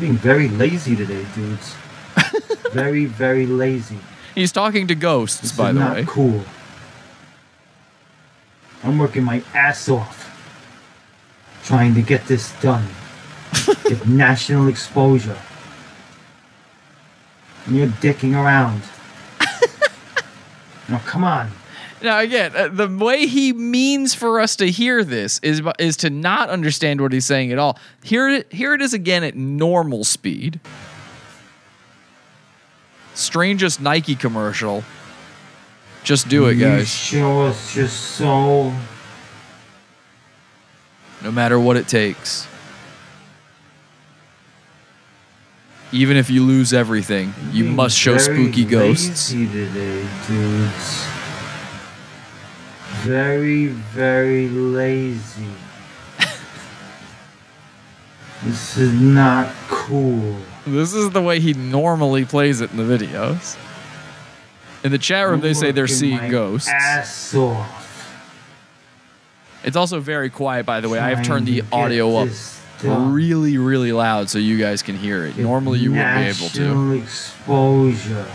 Being very lazy today, dudes. very, very lazy. He's talking to ghosts, This by the not way. cool. I'm working my ass off trying to get this done. get national exposure. And you're dicking around. now, come on. Now again, uh, the way he means for us to hear this is is to not understand what he's saying at all. Here here it is again at normal speed. Strangest Nike commercial. Just do it, You guys. show us your soul. No matter what it takes. Even if you lose everything, you must show spooky ghosts. today, dudes. Very, very lazy. this is not cool. This is the way he normally plays it in the videos. In the chat room, they say they're seeing ghosts. Ass off. It's also very quiet, by the way. I have turned the audio up really, really loud so you guys can hear it. Normally, you wouldn't be able to. Exposure.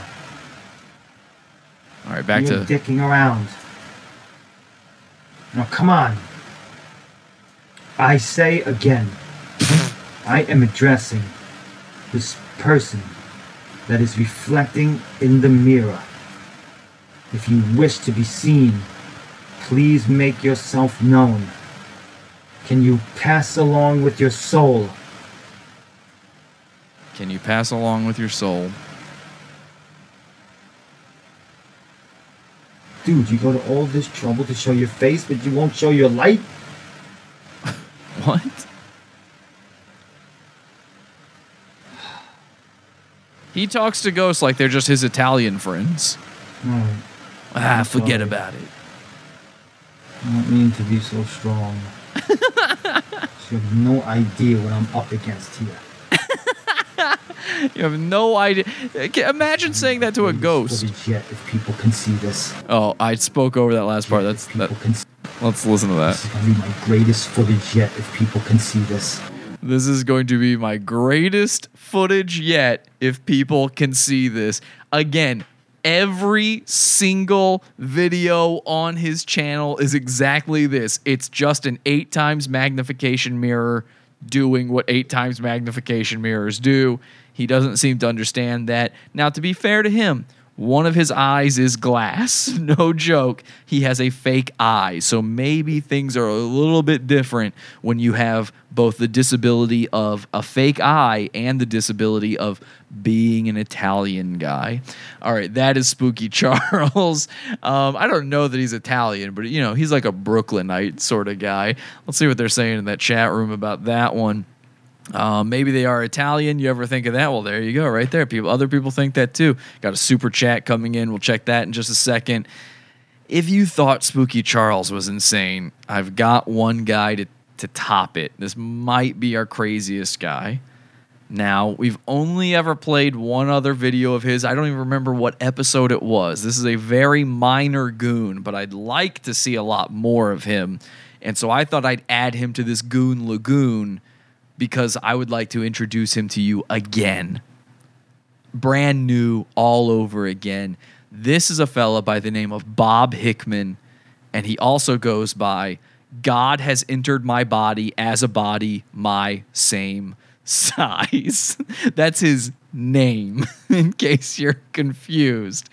All right, back You're to. dicking around. Now, come on. I say again, I am addressing this person that is reflecting in the mirror. If you wish to be seen, please make yourself known. Can you pass along with your soul? Can you pass along with your soul? Dude, you go to all this trouble to show your face, but you won't show your light? What? He talks to ghosts like they're just his Italian friends. Ah, I'm forget sorry. about it. I don't mean to be so strong. you have no idea what I'm up against here. You have no idea. Imagine saying that to a ghost. If people can see this. Oh, I spoke over that last part. That's that. Let's listen to that. This is Gonna be my greatest footage yet, if people can see this. This is going to be my greatest footage yet if people can see this. Again, every single video on his channel is exactly this. It's just an eight times magnification mirror doing what eight times magnification mirrors do. He doesn't seem to understand that. Now, to be fair to him, one of his eyes is glass. No joke. He has a fake eye. So maybe things are a little bit different when you have both the disability of a fake eye and the disability of being an Italian guy. All right, that is Spooky Charles. Um, I don't know that he's Italian, but you know, he's like a Brooklynite sort of guy. Let's see what they're saying in that chat room about that one. Um, maybe they are Italian. You ever think of that? Well, there you go, right there. People, other people think that too. Got a super chat coming in. We'll check that in just a second. If you thought Spooky Charles was insane, I've got one guy to to top it. This might be our craziest guy. Now, we've only ever played one other video of his. I don't even remember what episode it was. This is a very minor goon, but I'd like to see a lot more of him. And so I thought I'd add him to this Goon Lagoon because I would like to introduce him to you again. Brand new, all over again. This is a fella by the name of Bob Hickman, and he also goes by God has entered my body as a body my same size. That's his name, in case you're confused.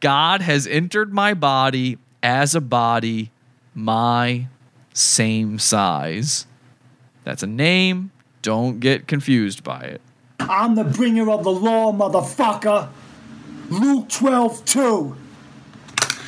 God has entered my body as a body my same size. That's a name. Don't get confused by it. I'm the bringer of the law, motherfucker. Luke 12 2.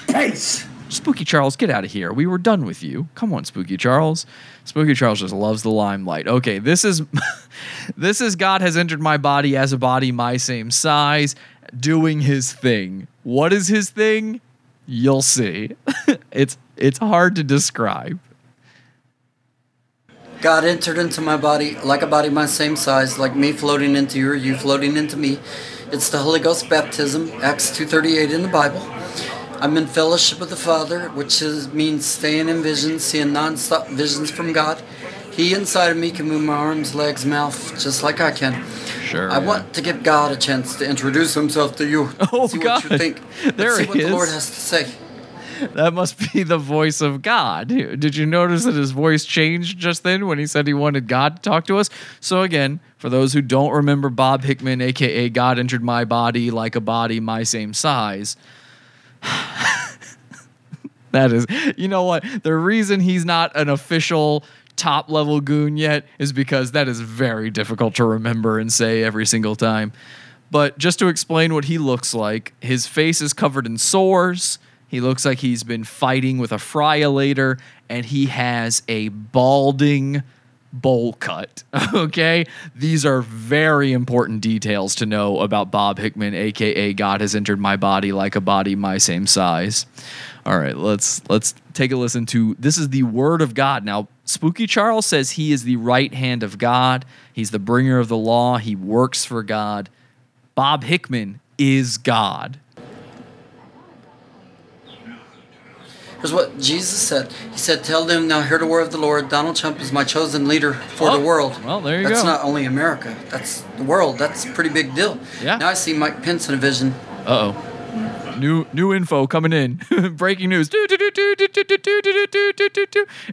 Peace. Spooky Charles, get out of here. We were done with you. Come on, Spooky Charles. Spooky Charles just loves the limelight. Okay, this is this is God has entered my body as a body my same size, doing his thing. What is his thing? You'll see. it's it's hard to describe. God entered into my body like a body my same size, like me floating into you or you floating into me. It's the Holy Ghost baptism, Acts 2.38 in the Bible. I'm in fellowship with the Father, which is, means staying in vision, seeing non-stop visions from God. He inside of me can move my arms, legs, mouth, just like I can. Sure. I want to give God a chance to introduce himself to you. Oh, see God. what you think. There Let's see what is. the Lord has to say. That must be the voice of God. Did you notice that his voice changed just then when he said he wanted God to talk to us? So, again, for those who don't remember Bob Hickman, aka God entered my body like a body my same size, that is, you know what? The reason he's not an official top level goon yet is because that is very difficult to remember and say every single time. But just to explain what he looks like, his face is covered in sores. He looks like he's been fighting with a friolator, and he has a balding bowl cut. Okay? These are very important details to know about Bob Hickman, aka God has entered my body like a body my same size. All right, let's let's take a listen to this is the word of God. Now, Spooky Charles says he is the right hand of God. He's the bringer of the law. He works for God. Bob Hickman is God. Here's what Jesus said. He said, Tell them now, hear the word of the Lord. Donald Trump is my chosen leader for Oh, the world. well, there you That's go. That's not only America, that's the world. That's a pretty big deal. Yeah. Now I see Mike Pence in a vision. Uh oh. New new info coming in. Breaking news. In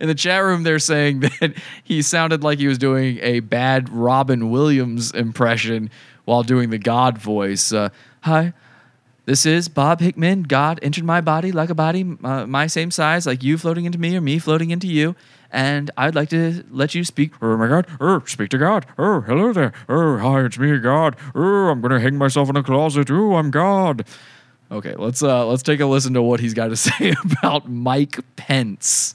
the chat room, they're saying that he sounded like he was doing a bad Robin Williams impression while doing the God voice. Uh, Hi, this is Bob Hickman. God entered my body like a body uh, my same size, like you floating into me or me floating into you. And I'd like to let you speak. Oh my God! Oh, speak to God! Oh, hello there! Oh, hi, it's me, God! Oh, I'm gonna hang myself in a closet. Oh, I'm God. Okay, let's uh let's take a listen to what he's got to say about Mike Pence.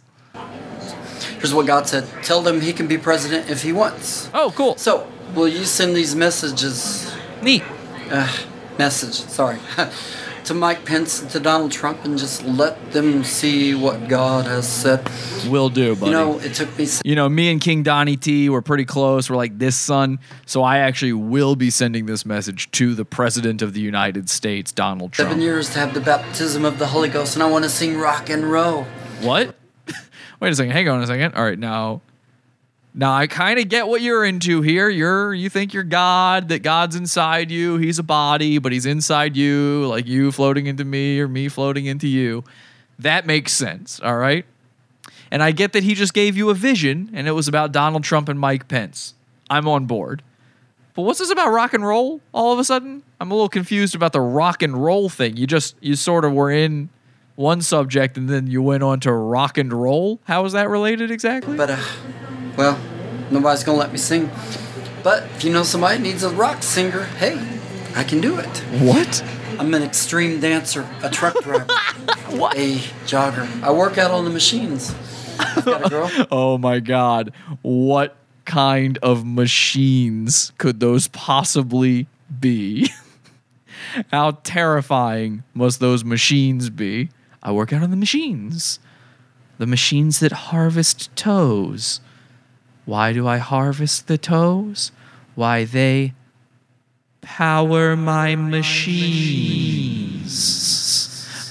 Here's what God said Tell them he can be president if he wants. Oh, cool. So, will you send these messages? Neat. Uh, message, sorry. to Mike Pence and to Donald Trump and just let them see what God has said. Will do, buddy. You know, it took me You know, me and King Donnie T were pretty close. We're like this son. So I actually will be sending this message to the President of the United States, Donald Trump. seven years to have the baptism of the Holy Ghost, and I want to sing rock and roll. What? Wait a second. Hang on a second. All right, now, now I kind of get what you're into here. You're you think you're God, that God's inside you. He's a body, but he's inside you, like you floating into me or me floating into you. That makes sense. All right. And I get that he just gave you a vision, and it was about Donald Trump and Mike Pence. I'm on board. But what's this about rock and roll? All of a sudden, I'm a little confused about the rock and roll thing. You just you sort of were in one subject and then you went on to rock and roll. How is that related exactly? But, uh, well, nobody's to let me sing. But if you know somebody needs a rock singer, hey, I can do it. What? I'm an extreme dancer, a truck driver, a jogger. I work out on the machines. Got a girl. Oh my god. What kind of machines could those possibly be? How terrifying must those machines be? I work out on the machines. The machines that harvest toes. Why do I harvest the toes? Why they power my machines.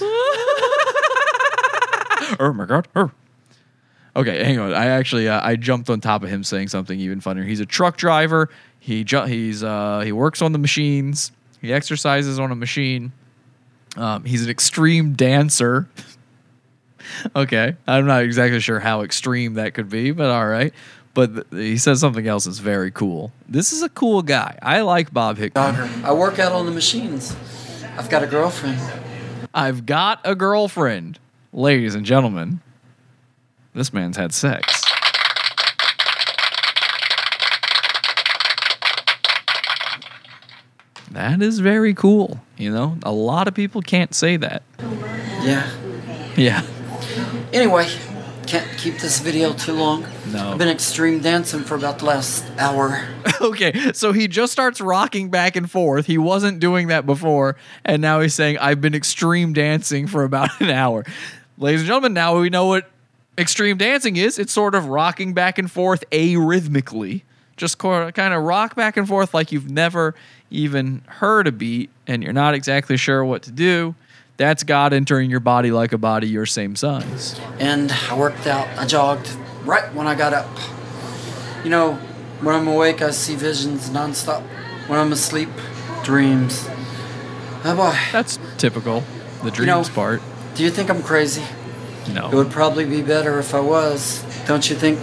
oh my god. Oh. Okay, hang on. I actually uh, I jumped on top of him saying something even funnier. He's a truck driver. He ju- he's uh, he works on the machines. He exercises on a machine. Um, he's an extreme dancer. okay, I'm not exactly sure how extreme that could be, but all right. But th- he says something else that's very cool. This is a cool guy. I like Bob Hickman. I work out on the machines. I've got a girlfriend. I've got a girlfriend. Ladies and gentlemen, this man's had sex. That is very cool. You know, a lot of people can't say that. Yeah. Yeah. Anyway, can't keep this video too long. No. I've been extreme dancing for about the last hour. okay, so he just starts rocking back and forth. He wasn't doing that before, and now he's saying, I've been extreme dancing for about an hour. Ladies and gentlemen, now we know what extreme dancing is. It's sort of rocking back and forth arrhythmically. Just kind of rock back and forth like you've never even heard a beat and you're not exactly sure what to do. That's God entering your body like a body your same size. And I worked out. I jogged right when I got up. You know, when I'm awake, I see visions nonstop. When I'm asleep, dreams. Oh boy. That's typical. The dreams You know- part. Do you think I'm crazy? No. It would probably be better if I was. Don't you think?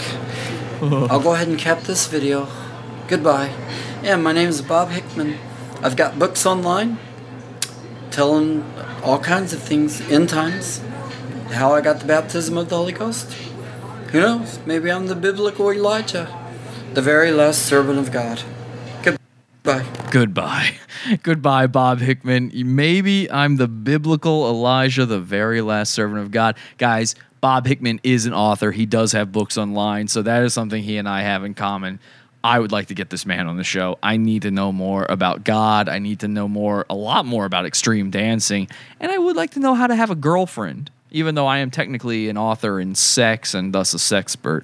I'll go ahead and cap this video. Goodbye. Yeah, my name is Bob Hickman. I've got books online telling all kinds of things, end times, how I got the baptism of the Holy Ghost. Who knows? Maybe I'm the biblical Elijah, the very last servant of God. Goodbye. Goodbye. Goodbye, Bob Hickman. Maybe I'm the biblical Elijah, the very last servant of God. Guys, Bob Hickman is an author. He does have books online, so that is something he and I have in common. I would like to get this man on the show. I need to know more about God. I need to know more, a lot more about extreme dancing. And I would like to know how to have a girlfriend, even though I am technically an author in sex and thus a sexpert.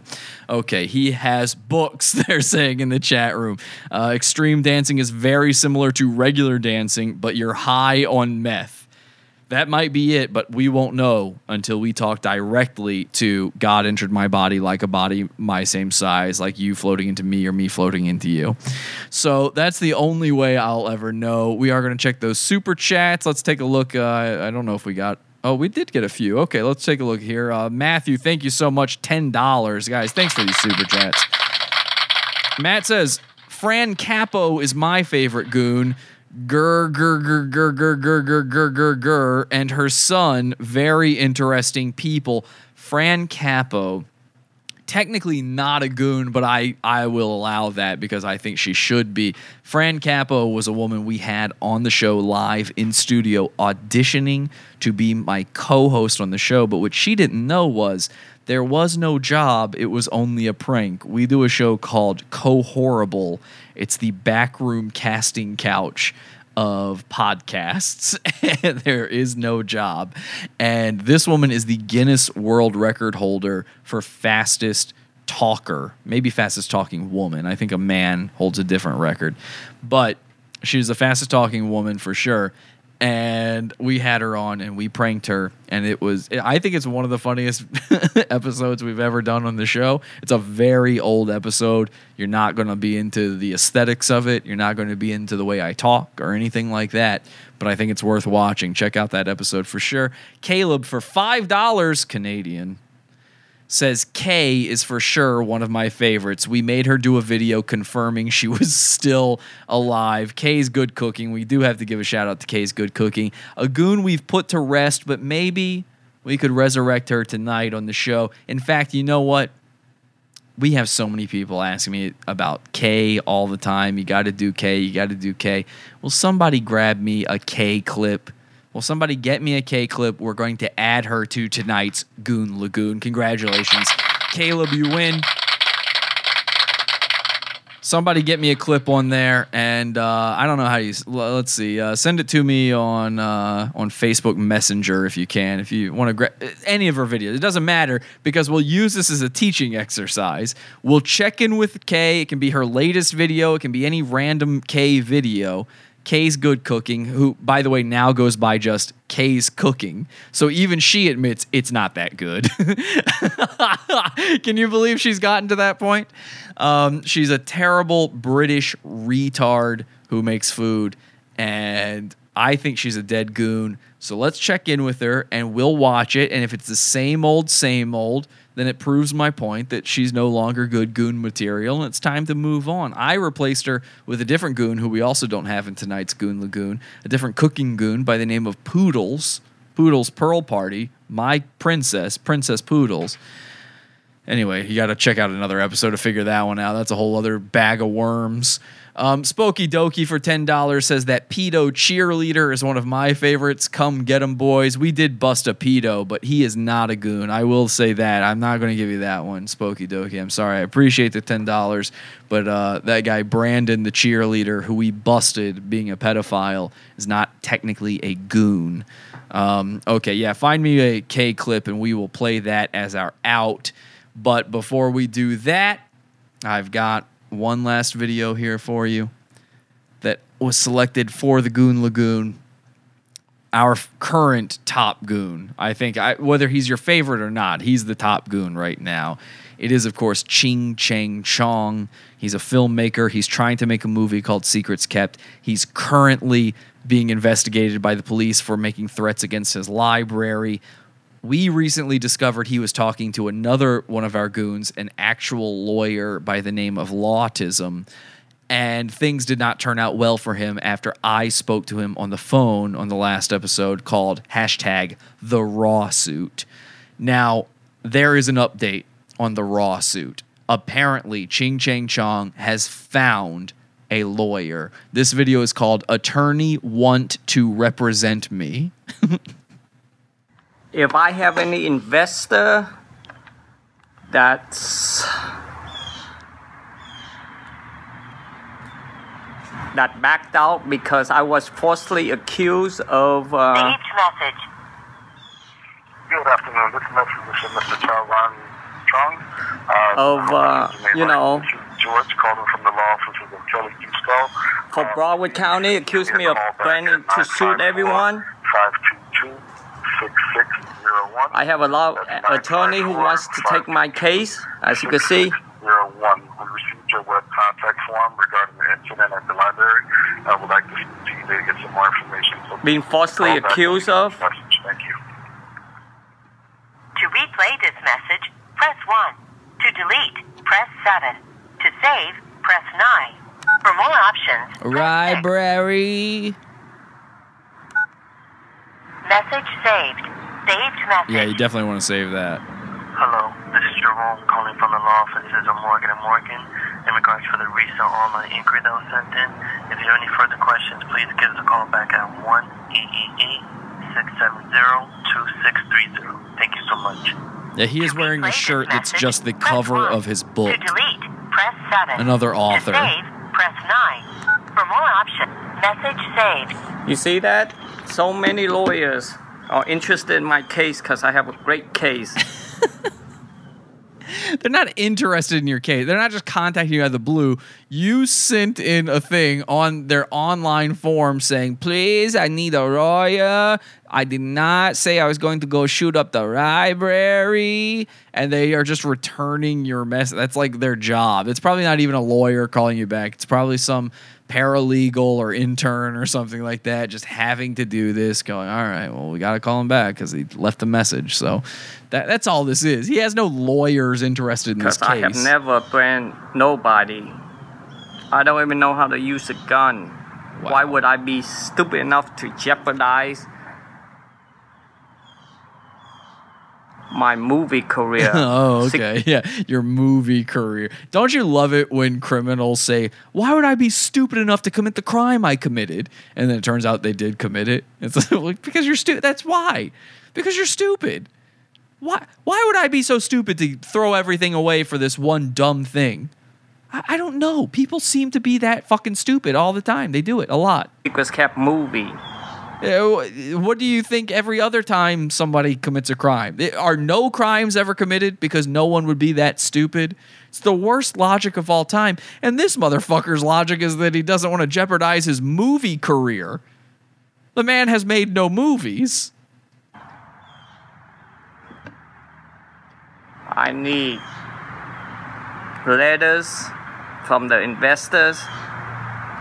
Okay, he has books, they're saying in the chat room. Uh, extreme dancing is very similar to regular dancing, but you're high on meth. That might be it, but we won't know until we talk directly to God entered my body like a body my same size, like you floating into me or me floating into you. So that's the only way I'll ever know. We are going to check those super chats. Let's take a look. Uh, I don't know if we got. Oh, we did get a few. Okay, let's take a look here. Uh, Matthew, thank you so much. $10. Guys, thanks for these super chats. Matt says, Fran Capo is my favorite goon. Gur gur gur gur gur gur gur gur gur gur and her son, very interesting people. Fran Capo, technically not a goon, but I, I will allow that because I think she should be. Fran Capo was a woman we had on the show live in studio auditioning to be my co host on the show. But what she didn't know was there was no job, it was only a prank. We do a show called Co Horrible. It's the backroom casting couch. of podcasts. there is no job. And this woman is the Guinness World Record holder for fastest talker, maybe fastest talking woman. I think a man holds a different record. But she's the fastest talking woman for sure. And we had her on and we pranked her. And it was, I think it's one of the funniest episodes we've ever done on the show. It's a very old episode. You're not going to be into the aesthetics of it. You're not going to be into the way I talk or anything like that. But I think it's worth watching. Check out that episode for sure. Caleb for $5 Canadian says Kay is for sure one of my favorites. We made her do a video confirming she was still alive. Kay's good cooking. We do have to give a shout out to Kay's good cooking. A goon we've put to rest, but maybe we could resurrect her tonight on the show. In fact, you know what? We have so many people asking me about Kay all the time. You got to do Kay. You got to do Kay. Will somebody grab me a Kay clip? Will somebody get me a Kay clip? We're going to add her to tonight's Goon Lagoon. Congratulations. Caleb, you win. Somebody get me a clip on there, and uh, I don't know how you. Let's see. Uh, send it to me on uh, on Facebook Messenger if you can. If you want to grab any of her videos, it doesn't matter because we'll use this as a teaching exercise. We'll check in with Kay. It can be her latest video. It can be any random Kay video. Kay's Good Cooking, who, by the way, now goes by just Kay's Cooking. So even she admits it's not that good. Can you believe she's gotten to that point? Um, she's a terrible British retard who makes food, and I think she's a dead goon. So let's check in with her and we'll watch it. And if it's the same old, same old, then it proves my point that she's no longer good goon material and it's time to move on. I replaced her with a different goon who we also don't have in tonight's Goon Lagoon, a different cooking goon by the name of Poodles, Poodles Pearl Party, my princess, Princess Poodles. Anyway, you got to check out another episode to figure that one out. That's a whole other bag of worms. Um, Spooky Doki for ten dollars says that pedo cheerleader is one of my favorites. Come get him, boys. We did bust a pedo, but he is not a goon. I will say that. I'm not going to give you that one, Spooky Doki. I'm sorry. I appreciate the ten dollars, but uh, that guy Brandon, the cheerleader, who we busted being a pedophile, is not technically a goon. Um, okay, yeah. Find me a Kay clip, and we will play that as our out. But before we do that, I've got one last video here for you that was selected for the Goon Lagoon. Our current top goon. I think I, whether he's your favorite or not, he's the top goon right now. It is, of course, Ching Cheng Chong. He's a filmmaker. He's trying to make a movie called Secrets Kept. He's currently being investigated by the police for making threats against his library we recently discovered he was talking to another one of our goons, an actual lawyer by the name of Lawtism. And things did not turn out well for him after I spoke to him on the phone on the last episode called hashtag the raw suit. Now, there is an update on the raw suit. Apparently, Ching Chang Chong has found a lawyer. This video is called Attorney Want to Represent Me. if I have any investor that's that backed out because I was falsely accused of uh, message. Good afternoon. This message is from Mr. Charwan Chong. Uh, of uh, you know George calling from the law offices of Kelly Cusco. for Broward County accused me of planning to shoot everyone. 522 6601. I have a law attorney who wants to take my case, as you can see. 01. We received your web contact form regarding the incident at the library. I would like to see you to get some more information. So Being falsely accused of. leave Message. Thank you. To replay this message, press 1. To delete, press 7. To save, press 9. For more options, Library. Message saved. Saved message. Yeah, you definitely want to save that. Hello, this is Jerome calling from the law offices of Morgan and Morgan in regards for the recent online inquiry that was sent in. If you have any further questions, please give us a call back at 1-888-670-2630. Thank you so much. Yeah, he is wearing a shirt that's just the cover of his book. To delete, press 7. Another To author. save, press 9. For more options, Message saved. You see that? So many lawyers are interested in my case because I have a great case. They're not interested in your case. They're not just contacting you out of the blue. You sent in a thing on their online form saying, please, I need a lawyer. I did not say I was going to go shoot up the library. And they are just returning your message. That's like their job. It's probably not even a lawyer calling you back. It's probably some paralegal or intern or something like that just having to do this going all right well we got to call him back because he left a message so that, that's all this is he has no lawyers interested in this Because case I have never threatened nobody. I don't even know how to use a gun. Why would I be stupid enough to jeopardize my movie career? oh, okay. Yeah, your movie career. Don't you love it when criminals say, "Why would I be stupid enough to commit the crime I committed?" And then it turns out they did commit it. It's like because you're stupid. That's why. Because you're stupid. Why? Why would I be so stupid to throw everything away for this one dumb thing? I, I don't know. People seem to be that fucking stupid all the time. They do it a lot. Secrets kept movie. Uh, What do you think every other time somebody commits a crime? Eh, Are no crimes ever committed because no one would be that stupid? It's the worst logic of all time. And this motherfucker's logic is that he doesn't want to jeopardize his movie career. The man has made no movies. I need letters from the investors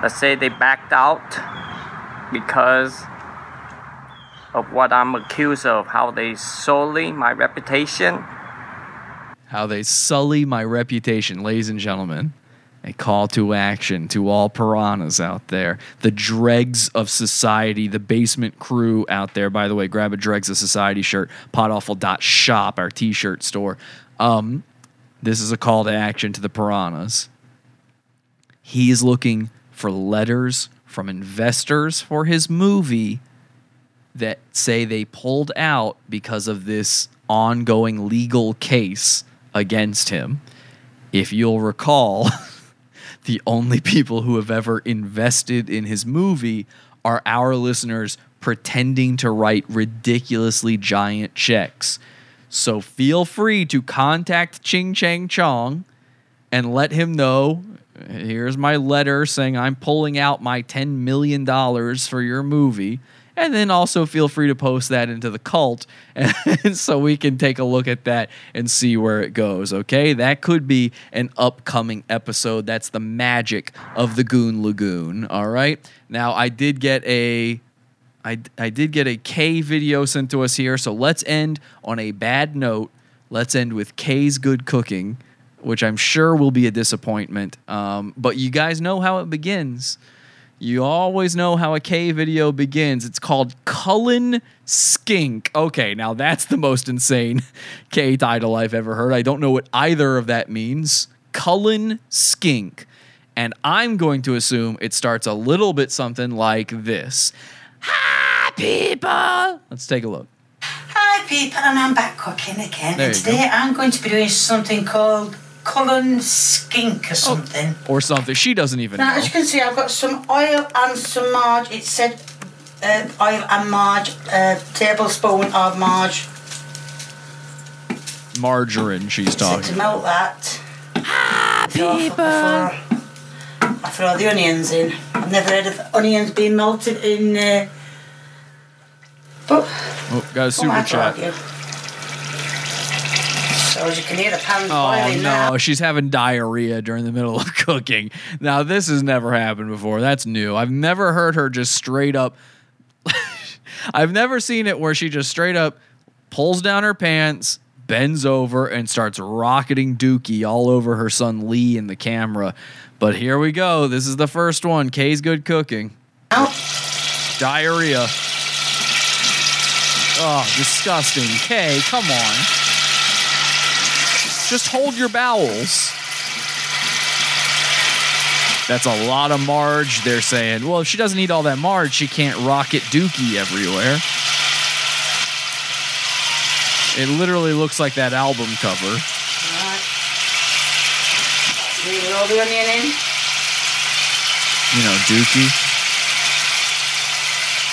that say they backed out because of what I'm accused of, how they sully my reputation. How they sully my reputation, ladies and gentlemen. A call to action to all piranhas out there, the dregs of society, the basement crew out there. By the way, grab a dregs of society shirt, podawful.shop, our t-shirt store. Um, this is a call to action to the piranhas. He's looking for letters from investors for his movie that say they pulled out because of this ongoing legal case against him. If you'll recall, the only people who have ever invested in his movie are our listeners pretending to write ridiculously giant checks. So feel free to contact Ching Chang Chong and let him know here's my letter saying I'm pulling out my $10 million for your movie. And then also feel free to post that into the cult and so we can take a look at that and see where it goes. Okay. That could be an upcoming episode. That's the magic of the Goon Lagoon. All right. Now, I did get a. I, I did get a Kay video sent to us here, so let's end on a bad note. Let's end with Kay's good cooking, which I'm sure will be a disappointment. Um, but you guys know how it begins. You always know how a Kay video begins. It's called Cullen Skink. Okay, now that's the most insane Kay title I've ever heard. I don't know what either of that means. Cullen Skink. And I'm going to assume it starts a little bit something like this. Hi, people. Let's take a look. Hi, people, and I'm back cooking again. There and you today I'm going to be doing something called Cullen Skink or something. Or something. She doesn't even Now, know. as you can see, I've got some oil and some marge. It said uh, oil and marge, a tablespoon of marge Margarine, she's talking. to talking. melt that. Hi, people. I throw the onions in. I've never heard of onions being melted in. Uh, but Oh, got a oh, super chat. So as you can hear, the pan's Oh boiling now. no, she's having diarrhea during the middle of cooking. Now this has never happened before. That's new. I've never heard her just straight up. I've never seen it where she just straight up pulls down her pants, bends over, and starts rocketing Dookie all over her son Lee in the camera. But here we go. This is the first one. Kay's good cooking. Diarrhea. Oh, disgusting. Kay, come on. Just hold your bowels. That's a lot of Marge. They're saying, well, if she doesn't eat all that Marge, she can't rocket Dookie everywhere. It literally looks like that album cover. Right. Do you roll the onion in? You know, Dookie.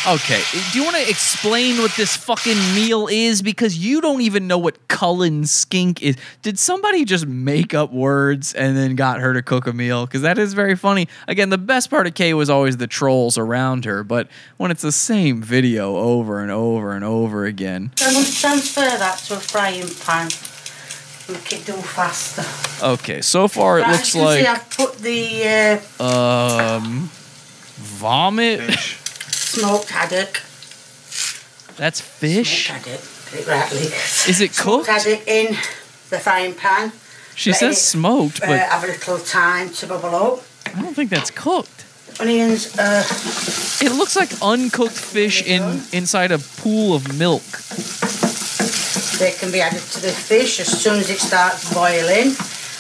Okay, do you want to explain what this fucking meal is? Because you don't even know what Cullen skink is. Did somebody just make up words and then got her to cook a meal? Because that is very funny. Again, the best part of Kay was always the trolls around her, but when it's the same video over and over and over again. I must transfer that to a frying pan. Make it do faster. Okay, so far it Right, looks as you can see, like I've put the uh, um vomit. Smoked haddock. That's fish. Smoked haddock. Rightly. Is it Smoked cooked? haddock in the frying pan. She Let says it, smoked, uh, but have a little time to bubble up. I don't think that's cooked. Onions. Uh, It looks like uncooked fish in inside a pool of milk. they can be added to the fish as soon as it starts boiling.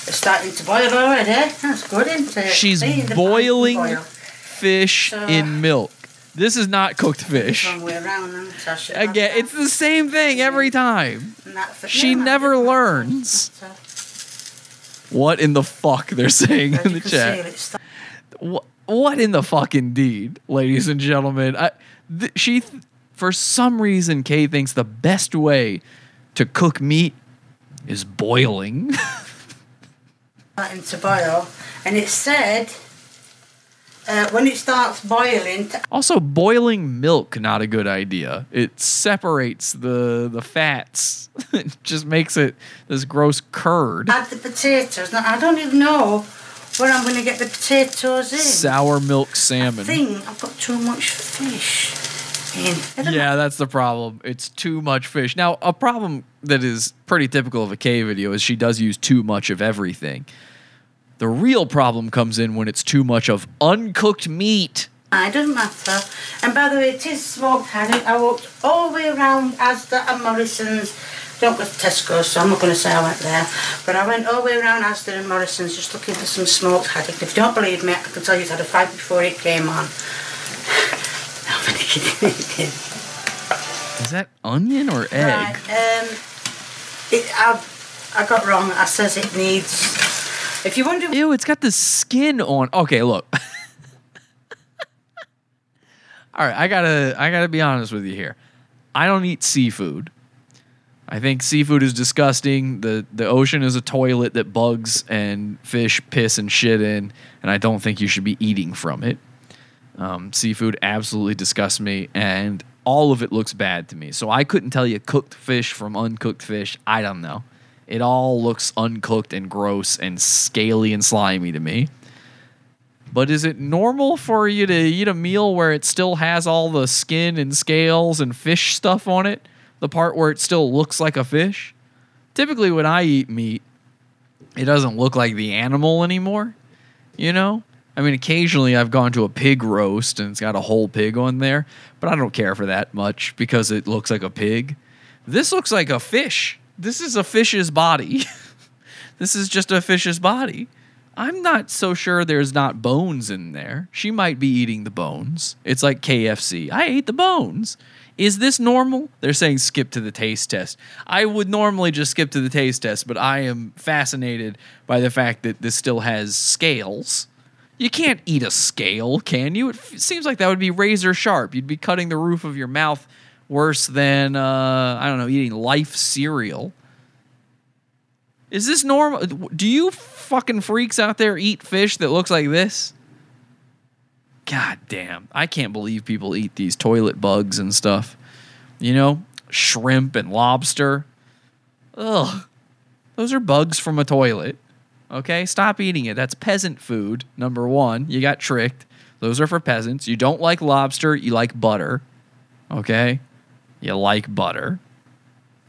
It's starting to boil already. That's good, isn't it? She's See, the pan can boiling boil. fish So- in milk. This is not cooked fish. Wrong way around, then, so I should have Again, it's the same thing every time. that She No, never learns. What in the fuck they're saying in the can chat? see it start- What, what in the fuck indeed, ladies and gentlemen? I, th- she, th- for some reason, Kay thinks the best way to cook meat is boiling. starting to boil, and it said uh, when it starts boiling, also, boiling milk not a good idea. It separates the the fats. it just makes it this gross curd. add the potatoes. Now I don't even know where I'm going to get the potatoes in. Sour milk I salmon. think I've got too much fish in. I Yeah, that's the problem. It's too much fish. Now, a problem that is pretty typical of a Kay video is she does use too much of everything. The real problem comes in when it's too much of uncooked meat. It doesn't matter. And by the way, it is smoked haddock. I walked all the way around Asda and Morrison's. Don't go to Tesco, so I'm not going to say I went there. But I went all the way around Asda and Morrison's just looking for some smoked haddock. If you don't believe me, I can tell you had a fight before it came on. Is that onion or egg? Right, um, it, I, I got wrong. I says it needs. If you wonder. Ew, it's got the skin on. Okay, look. All right, I gotta I gotta be honest with you here. I don't eat seafood. I think seafood is disgusting. The the ocean is a toilet that bugs and fish piss and shit in, and I don't think you should be eating from it. Um, seafood absolutely disgusts me, and all of it looks bad to me. So I couldn't tell you cooked fish from uncooked fish. I don't know. It all looks uncooked and gross and scaly and slimy to me. But is it normal for you to eat a meal where it still has all the skin and scales and fish stuff on it? The part where it still looks like a fish? Typically, when I eat meat, it doesn't look like the animal anymore. You know? I mean, occasionally I've gone to a pig roast and it's got a whole pig on there, but I don't care for that much because it looks like a pig. This looks like a fish. This is a fish's body. this is just a fish's body. I'm not so sure there's not bones in there. She might be eating the bones. It's like KFC. I ate the bones. Is this normal? They're saying skip to the taste test. I would normally just skip to the taste test, but I am fascinated by the fact that this still has scales. You can't eat a scale, can you? It f- seems like that would be razor sharp. You'd be cutting the roof of your mouth worse than, uh, I don't know, eating life cereal. Is this normal? Do you fucking freaks out there eat fish that looks like this? God damn. I can't believe people eat these toilet bugs and stuff. You know, shrimp and lobster. Ugh. Those are bugs from a toilet. Okay? Stop eating it. That's peasant food, number one. You got tricked. Those are for peasants. You don't like lobster, you like butter. Okay? You like butter.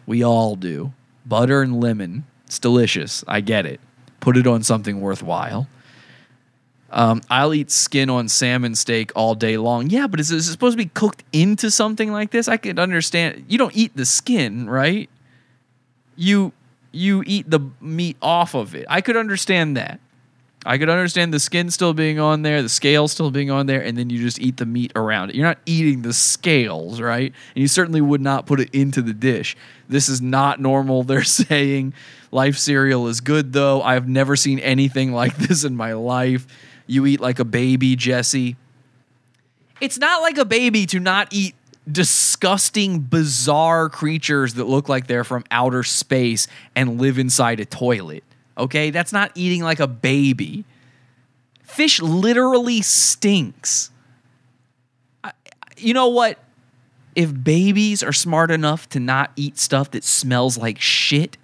We all do. Butter and lemon. It's delicious. I get it. Put it on something worthwhile. Um, I'll eat skin on salmon steak all day long. Yeah, but is it supposed to be cooked into something like this? I could understand. You don't eat the skin, right? You you eat the meat off of it. I could understand that. I could understand the skin still being on there, the scales still being on there, and then you just eat the meat around it. You're not eating the scales, right? And you certainly would not put it into the dish. This is not normal. They're saying life cereal is good, though. I've never seen anything like this in my life. You eat like a baby, Jesse. It's not like a baby to not eat disgusting, bizarre creatures that look like they're from outer space and live inside a toilet. Okay? That's not eating like a baby. Fish literally stinks. I- You know what? If babies are smart enough to not eat stuff that smells like shit,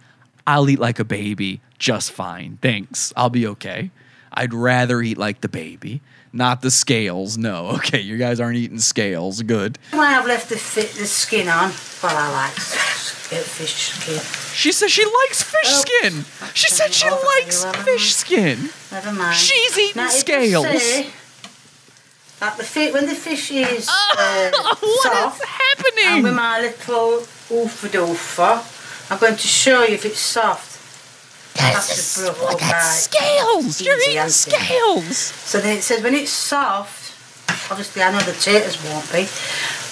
I'll eat like a baby just fine. Thanks. I'll be okay. I'd rather eat like the baby, not the scales. No, okay, you guys aren't eating scales. Good. Why I've left the, fi- the skin on? Well, I like fish skin. She says she likes fish skin. She said she likes fish skin. Never mind. She's eating Now, scales. That the fi- when the fish is uh, what soft, is happening? And with my little oofa doofa, I'm going to show you if it's soft. That's, just broke up right. scales. You're eating scales. So then it says when it's soft, obviously I know the taters won't be,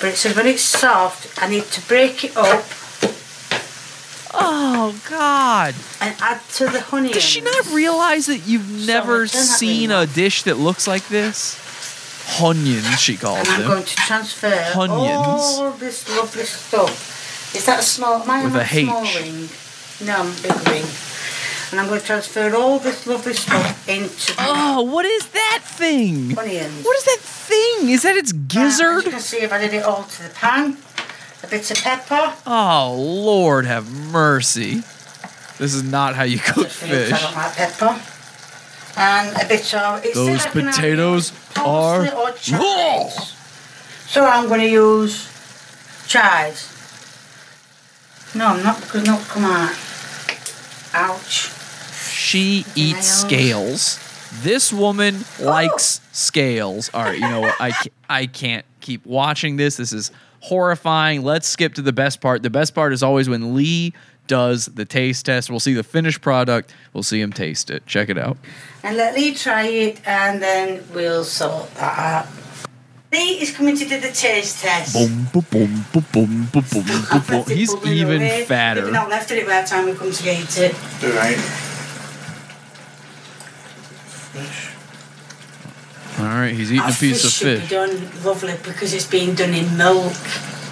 but it says when it's soft, I need to break it up Oh God! and add to the honey. Does she not realize that you've never I've done that seen a dish that looks like this? Hunions, she calls And I'm them. going to transfer Hunions. all this lovely stuff. Is that a small? I With a small ring? No, I'm a big ring. And I'm going to transfer all this lovely stuff into. Oh, what is that thing? Onions. What is that thing? Is that its As gizzard? you can see, if I did it all to the pan, a bit of pepper. Oh Lord, have mercy! This is not how you cook I fish. don't like pepper. And a bit of. Those said I can have potatoes are or. So I'm going to use chives. No, I'm not because not come out. Ouch she eats scales. This woman oh! likes scales. All right, you know what? I, I can't keep watching this. This is horrifying. Let's skip to the best part. The best part is always when Lee does the taste test. We'll see the finished product. We'll see him taste it. Check it out. And let Lee try it, and then we'll sort that out. Lee is coming to do the taste test. Boom, boom, boom, boom, boom, boom, boom, boom, He's even fatter. We've not left it by the time we come to eat it. Right. All right, he's eating a piece of should fish. be done lovely because it's being done in milk.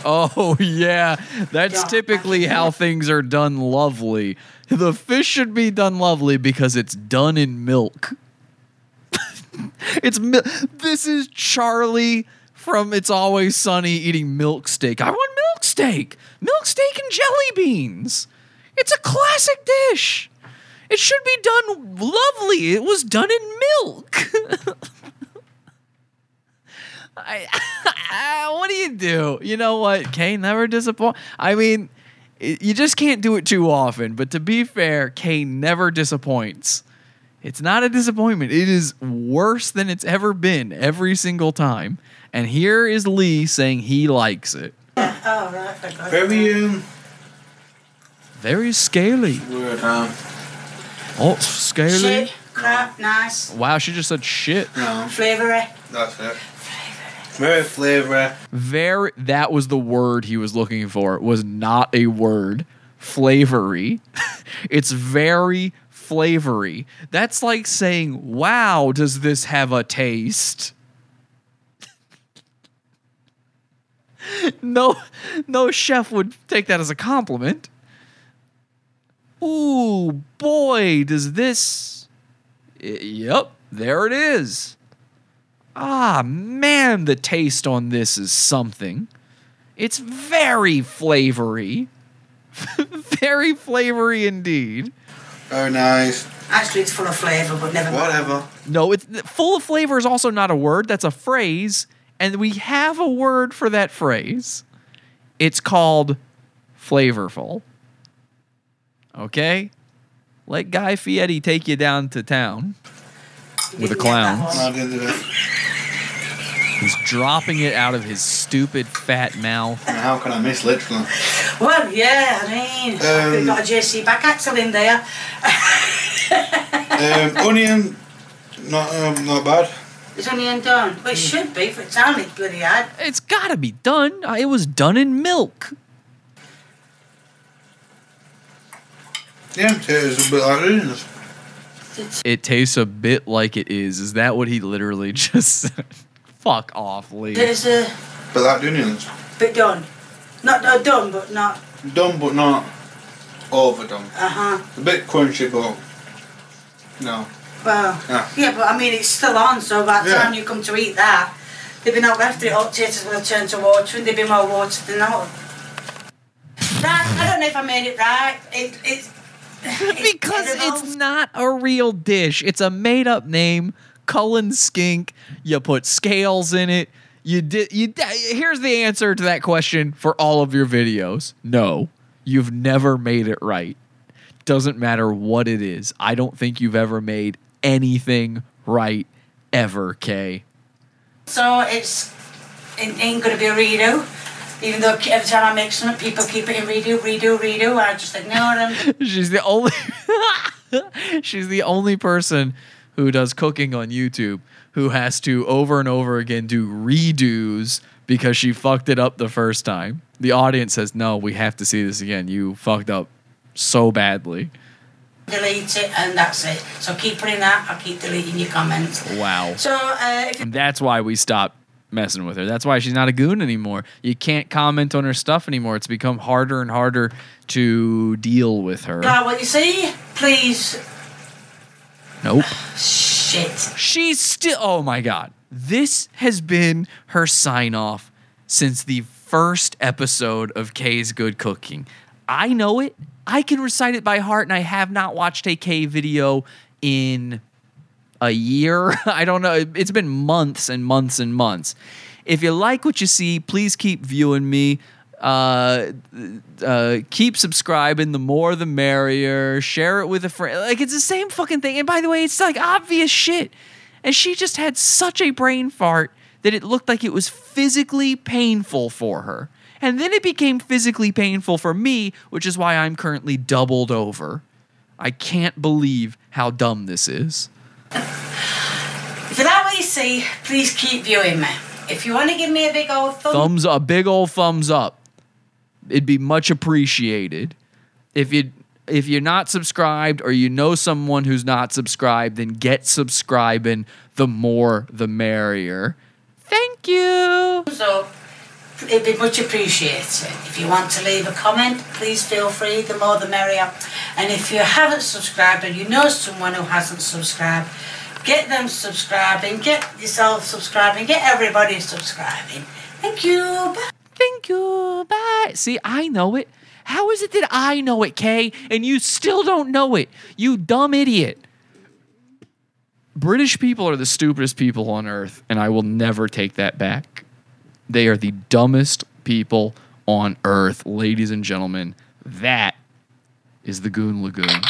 Oh yeah, that's typically how things are done lovely. The fish should be done lovely because it's done in milk. it's mil- this is Charlie from It's Always Sunny eating milk steak. I want milk steak, milk steak and jelly beans. It's a classic dish. It should be done lovely. It was done in milk. I, what do you do? You know what? Kay never disappoint. I mean, i- you just can't do it too often. But to be fair, Kay never disappoints. It's not a disappointment. It is worse than it's ever been every single time. And here is Lee saying he likes it. I it. Very um, Very scaly. word um, Oh, scaly. Shit, crap, nice. Wow, she just said shit. no, Flavoury. that's it. Very flavoury. Very that was the word he was looking for. It was not a word. Flavory. it's very flavory. That's like saying, "Wow, does this have a taste?" no no chef would take that as a compliment. Ooh, boy, does this Y- Yep, there it is. Ah, man, the taste on this is something. It's very flavory. very flavory indeed. Very nice. Actually, it's full of flavour, but never mind. Whatever. No, it's full of flavor is also not a word, that's a phrase, and we have a word for that phrase. It's called flavorful. Okay? Let Guy Fieri take you down to town with a clown. Not into it. He's dropping it out of his stupid fat mouth. And how can I miss literally? Well, yeah, I mean, Um, we've got a JC back axle in there. Um, onion, not um, not bad. It's only undone. Well, it should be for the time it's bloody hard. It's got to be done. Uh, It was done in milk. Yeah, tastes a bit like onions. It tastes a bit like it is. Is that what he literally just said? Fuck off, Lee. There's a But like onions. bit done. Not, not done, but not. Done but not overdone. Uh huh. A bit crunchy but no. Well, Yeah. yeah, but I mean, it's still on, so by the Yeah. time you come to eat that, they've been out after it, hot taters will have turned to water and they've been more water than not. That, I don't know if I made it right. It, it's. because it's not a real dish. It's a made up name. Cullen skink. You put scales in it. You did. You. di- Here's the answer to that question for all of your videos. No, you've never made it right. Doesn't matter what it is. I don't think you've ever made anything right ever. Kay. So it's. It ain't going to be a redo. Even though every time I make something, people keep it in redo, redo, redo. And I just ignore them. She's the only. she's the only person who does cooking on YouTube who has to over and over again do redos because she fucked it up the first time. The audience says, "No, we have to see this again. You fucked up so badly." delete it, and that's it. So keep putting that. I'll keep deleting your comments. Wow. So uh, if that's why we stopped messing with her. That's why she's not a goon anymore. You can't comment on her stuff anymore. It's become harder and harder to deal with her. you what you see, please. Nope. Shit. She's still. Oh my god. This has been her sign off since the first episode of Kay's Good Cooking. I know it. I can recite it by heart, and I have not watched a Kay video in a year. I don't know. It's been months and months and months. If you like what you see, please keep viewing me. Uh, uh, keep subscribing. The more, the merrier. Share it with a friend. Like it's the same fucking thing. And by the way, it's like obvious shit. And she just had such a brain fart that it looked like it was physically painful for her. And then it became physically painful for me, which is why I'm currently doubled over. I can't believe how dumb this is. If you like what you see, please keep viewing me. If you want to give me a big old thumb, thumbs a big old thumbs up. It'd be much appreciated. If you if you're not subscribed or you know someone who's not subscribed then get subscribing the more the merrier. Thank you. So it'd be much appreciated. If you want to leave a comment, please feel free. The more, the merrier. And if you haven't subscribed and you know someone who hasn't subscribed, get them subscribing. Get yourself subscribing. Get everybody subscribing. Thank you. Bye. thank you bye see i know it how is it that i know it kay and you still don't know it you dumb idiot british people are the stupidest people on earth and i will never take that back they are the dumbest people on earth, ladies and gentlemen. That is the Goon Lagoon.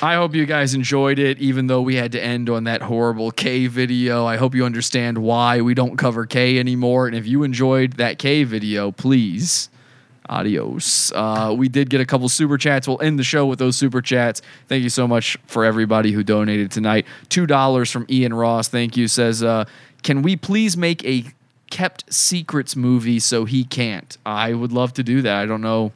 I hope you guys enjoyed it, even though we had to end on that horrible Kay video. I hope you understand why we don't cover Kay anymore. And if you enjoyed that Kay video, please Adios. Uh, we did get a couple super chats. We'll end the show with those super chats. Thank you so much for everybody who donated tonight. Two dollars from Ian Ross. Thank you. Says, uh, can we please make a kept secrets movie so he can't? I would love to do that. I don't know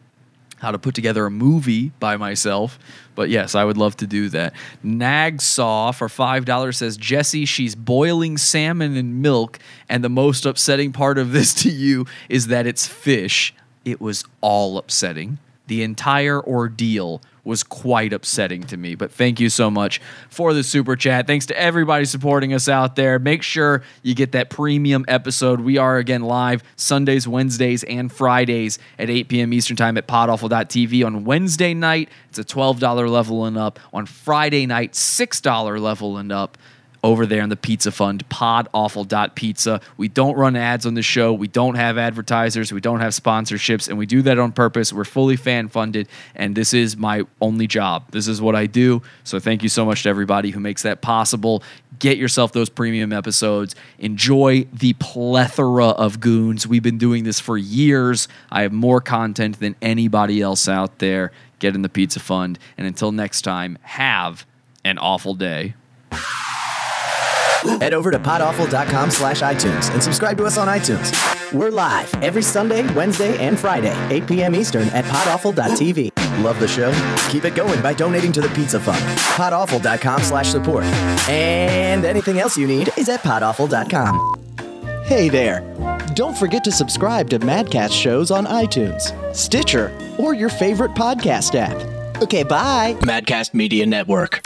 how to put together a movie by myself. But yes, I would love to do that. Nagsaw for $5 says, Jesse, she's boiling salmon in milk, and the most upsetting part of this to you is that it's fish. It was all upsetting. The entire ordeal was quite upsetting to me. But thank you so much for the super chat. Thanks to everybody supporting us out there. Make sure you get that premium episode. We are again live Sundays, Wednesdays, and Fridays at 8 p.m. Eastern Time at podawful.tv. On Wednesday night, it's a $12 level and up. On Friday night, $6 level and up over there on the Pizza Fund, podawful.pizza. We don't run ads on the show. We don't have advertisers. We don't have sponsorships, and we do that on purpose. We're fully fan funded, and this is my only job. This is what I do. So thank you so much to everybody who makes that possible. Get yourself those premium episodes. Enjoy the plethora of goons. We've been doing this for years. I have more content than anybody else out there. Get in the Pizza Fund. And until next time, have an awful day. Head over to podawful.com slash iTunes and subscribe to us on iTunes. We're live every Sunday, Wednesday, and Friday, 8 p.m. Eastern at podawful.tv. Love the show? Keep it going by donating to the Pizza Fund. Podawful.com slash support. And anything else you need is at podawful.com. Hey there! Don't forget to subscribe to Madcast shows on iTunes, Stitcher, or your favorite podcast app. Okay, bye! Madcast Media Network.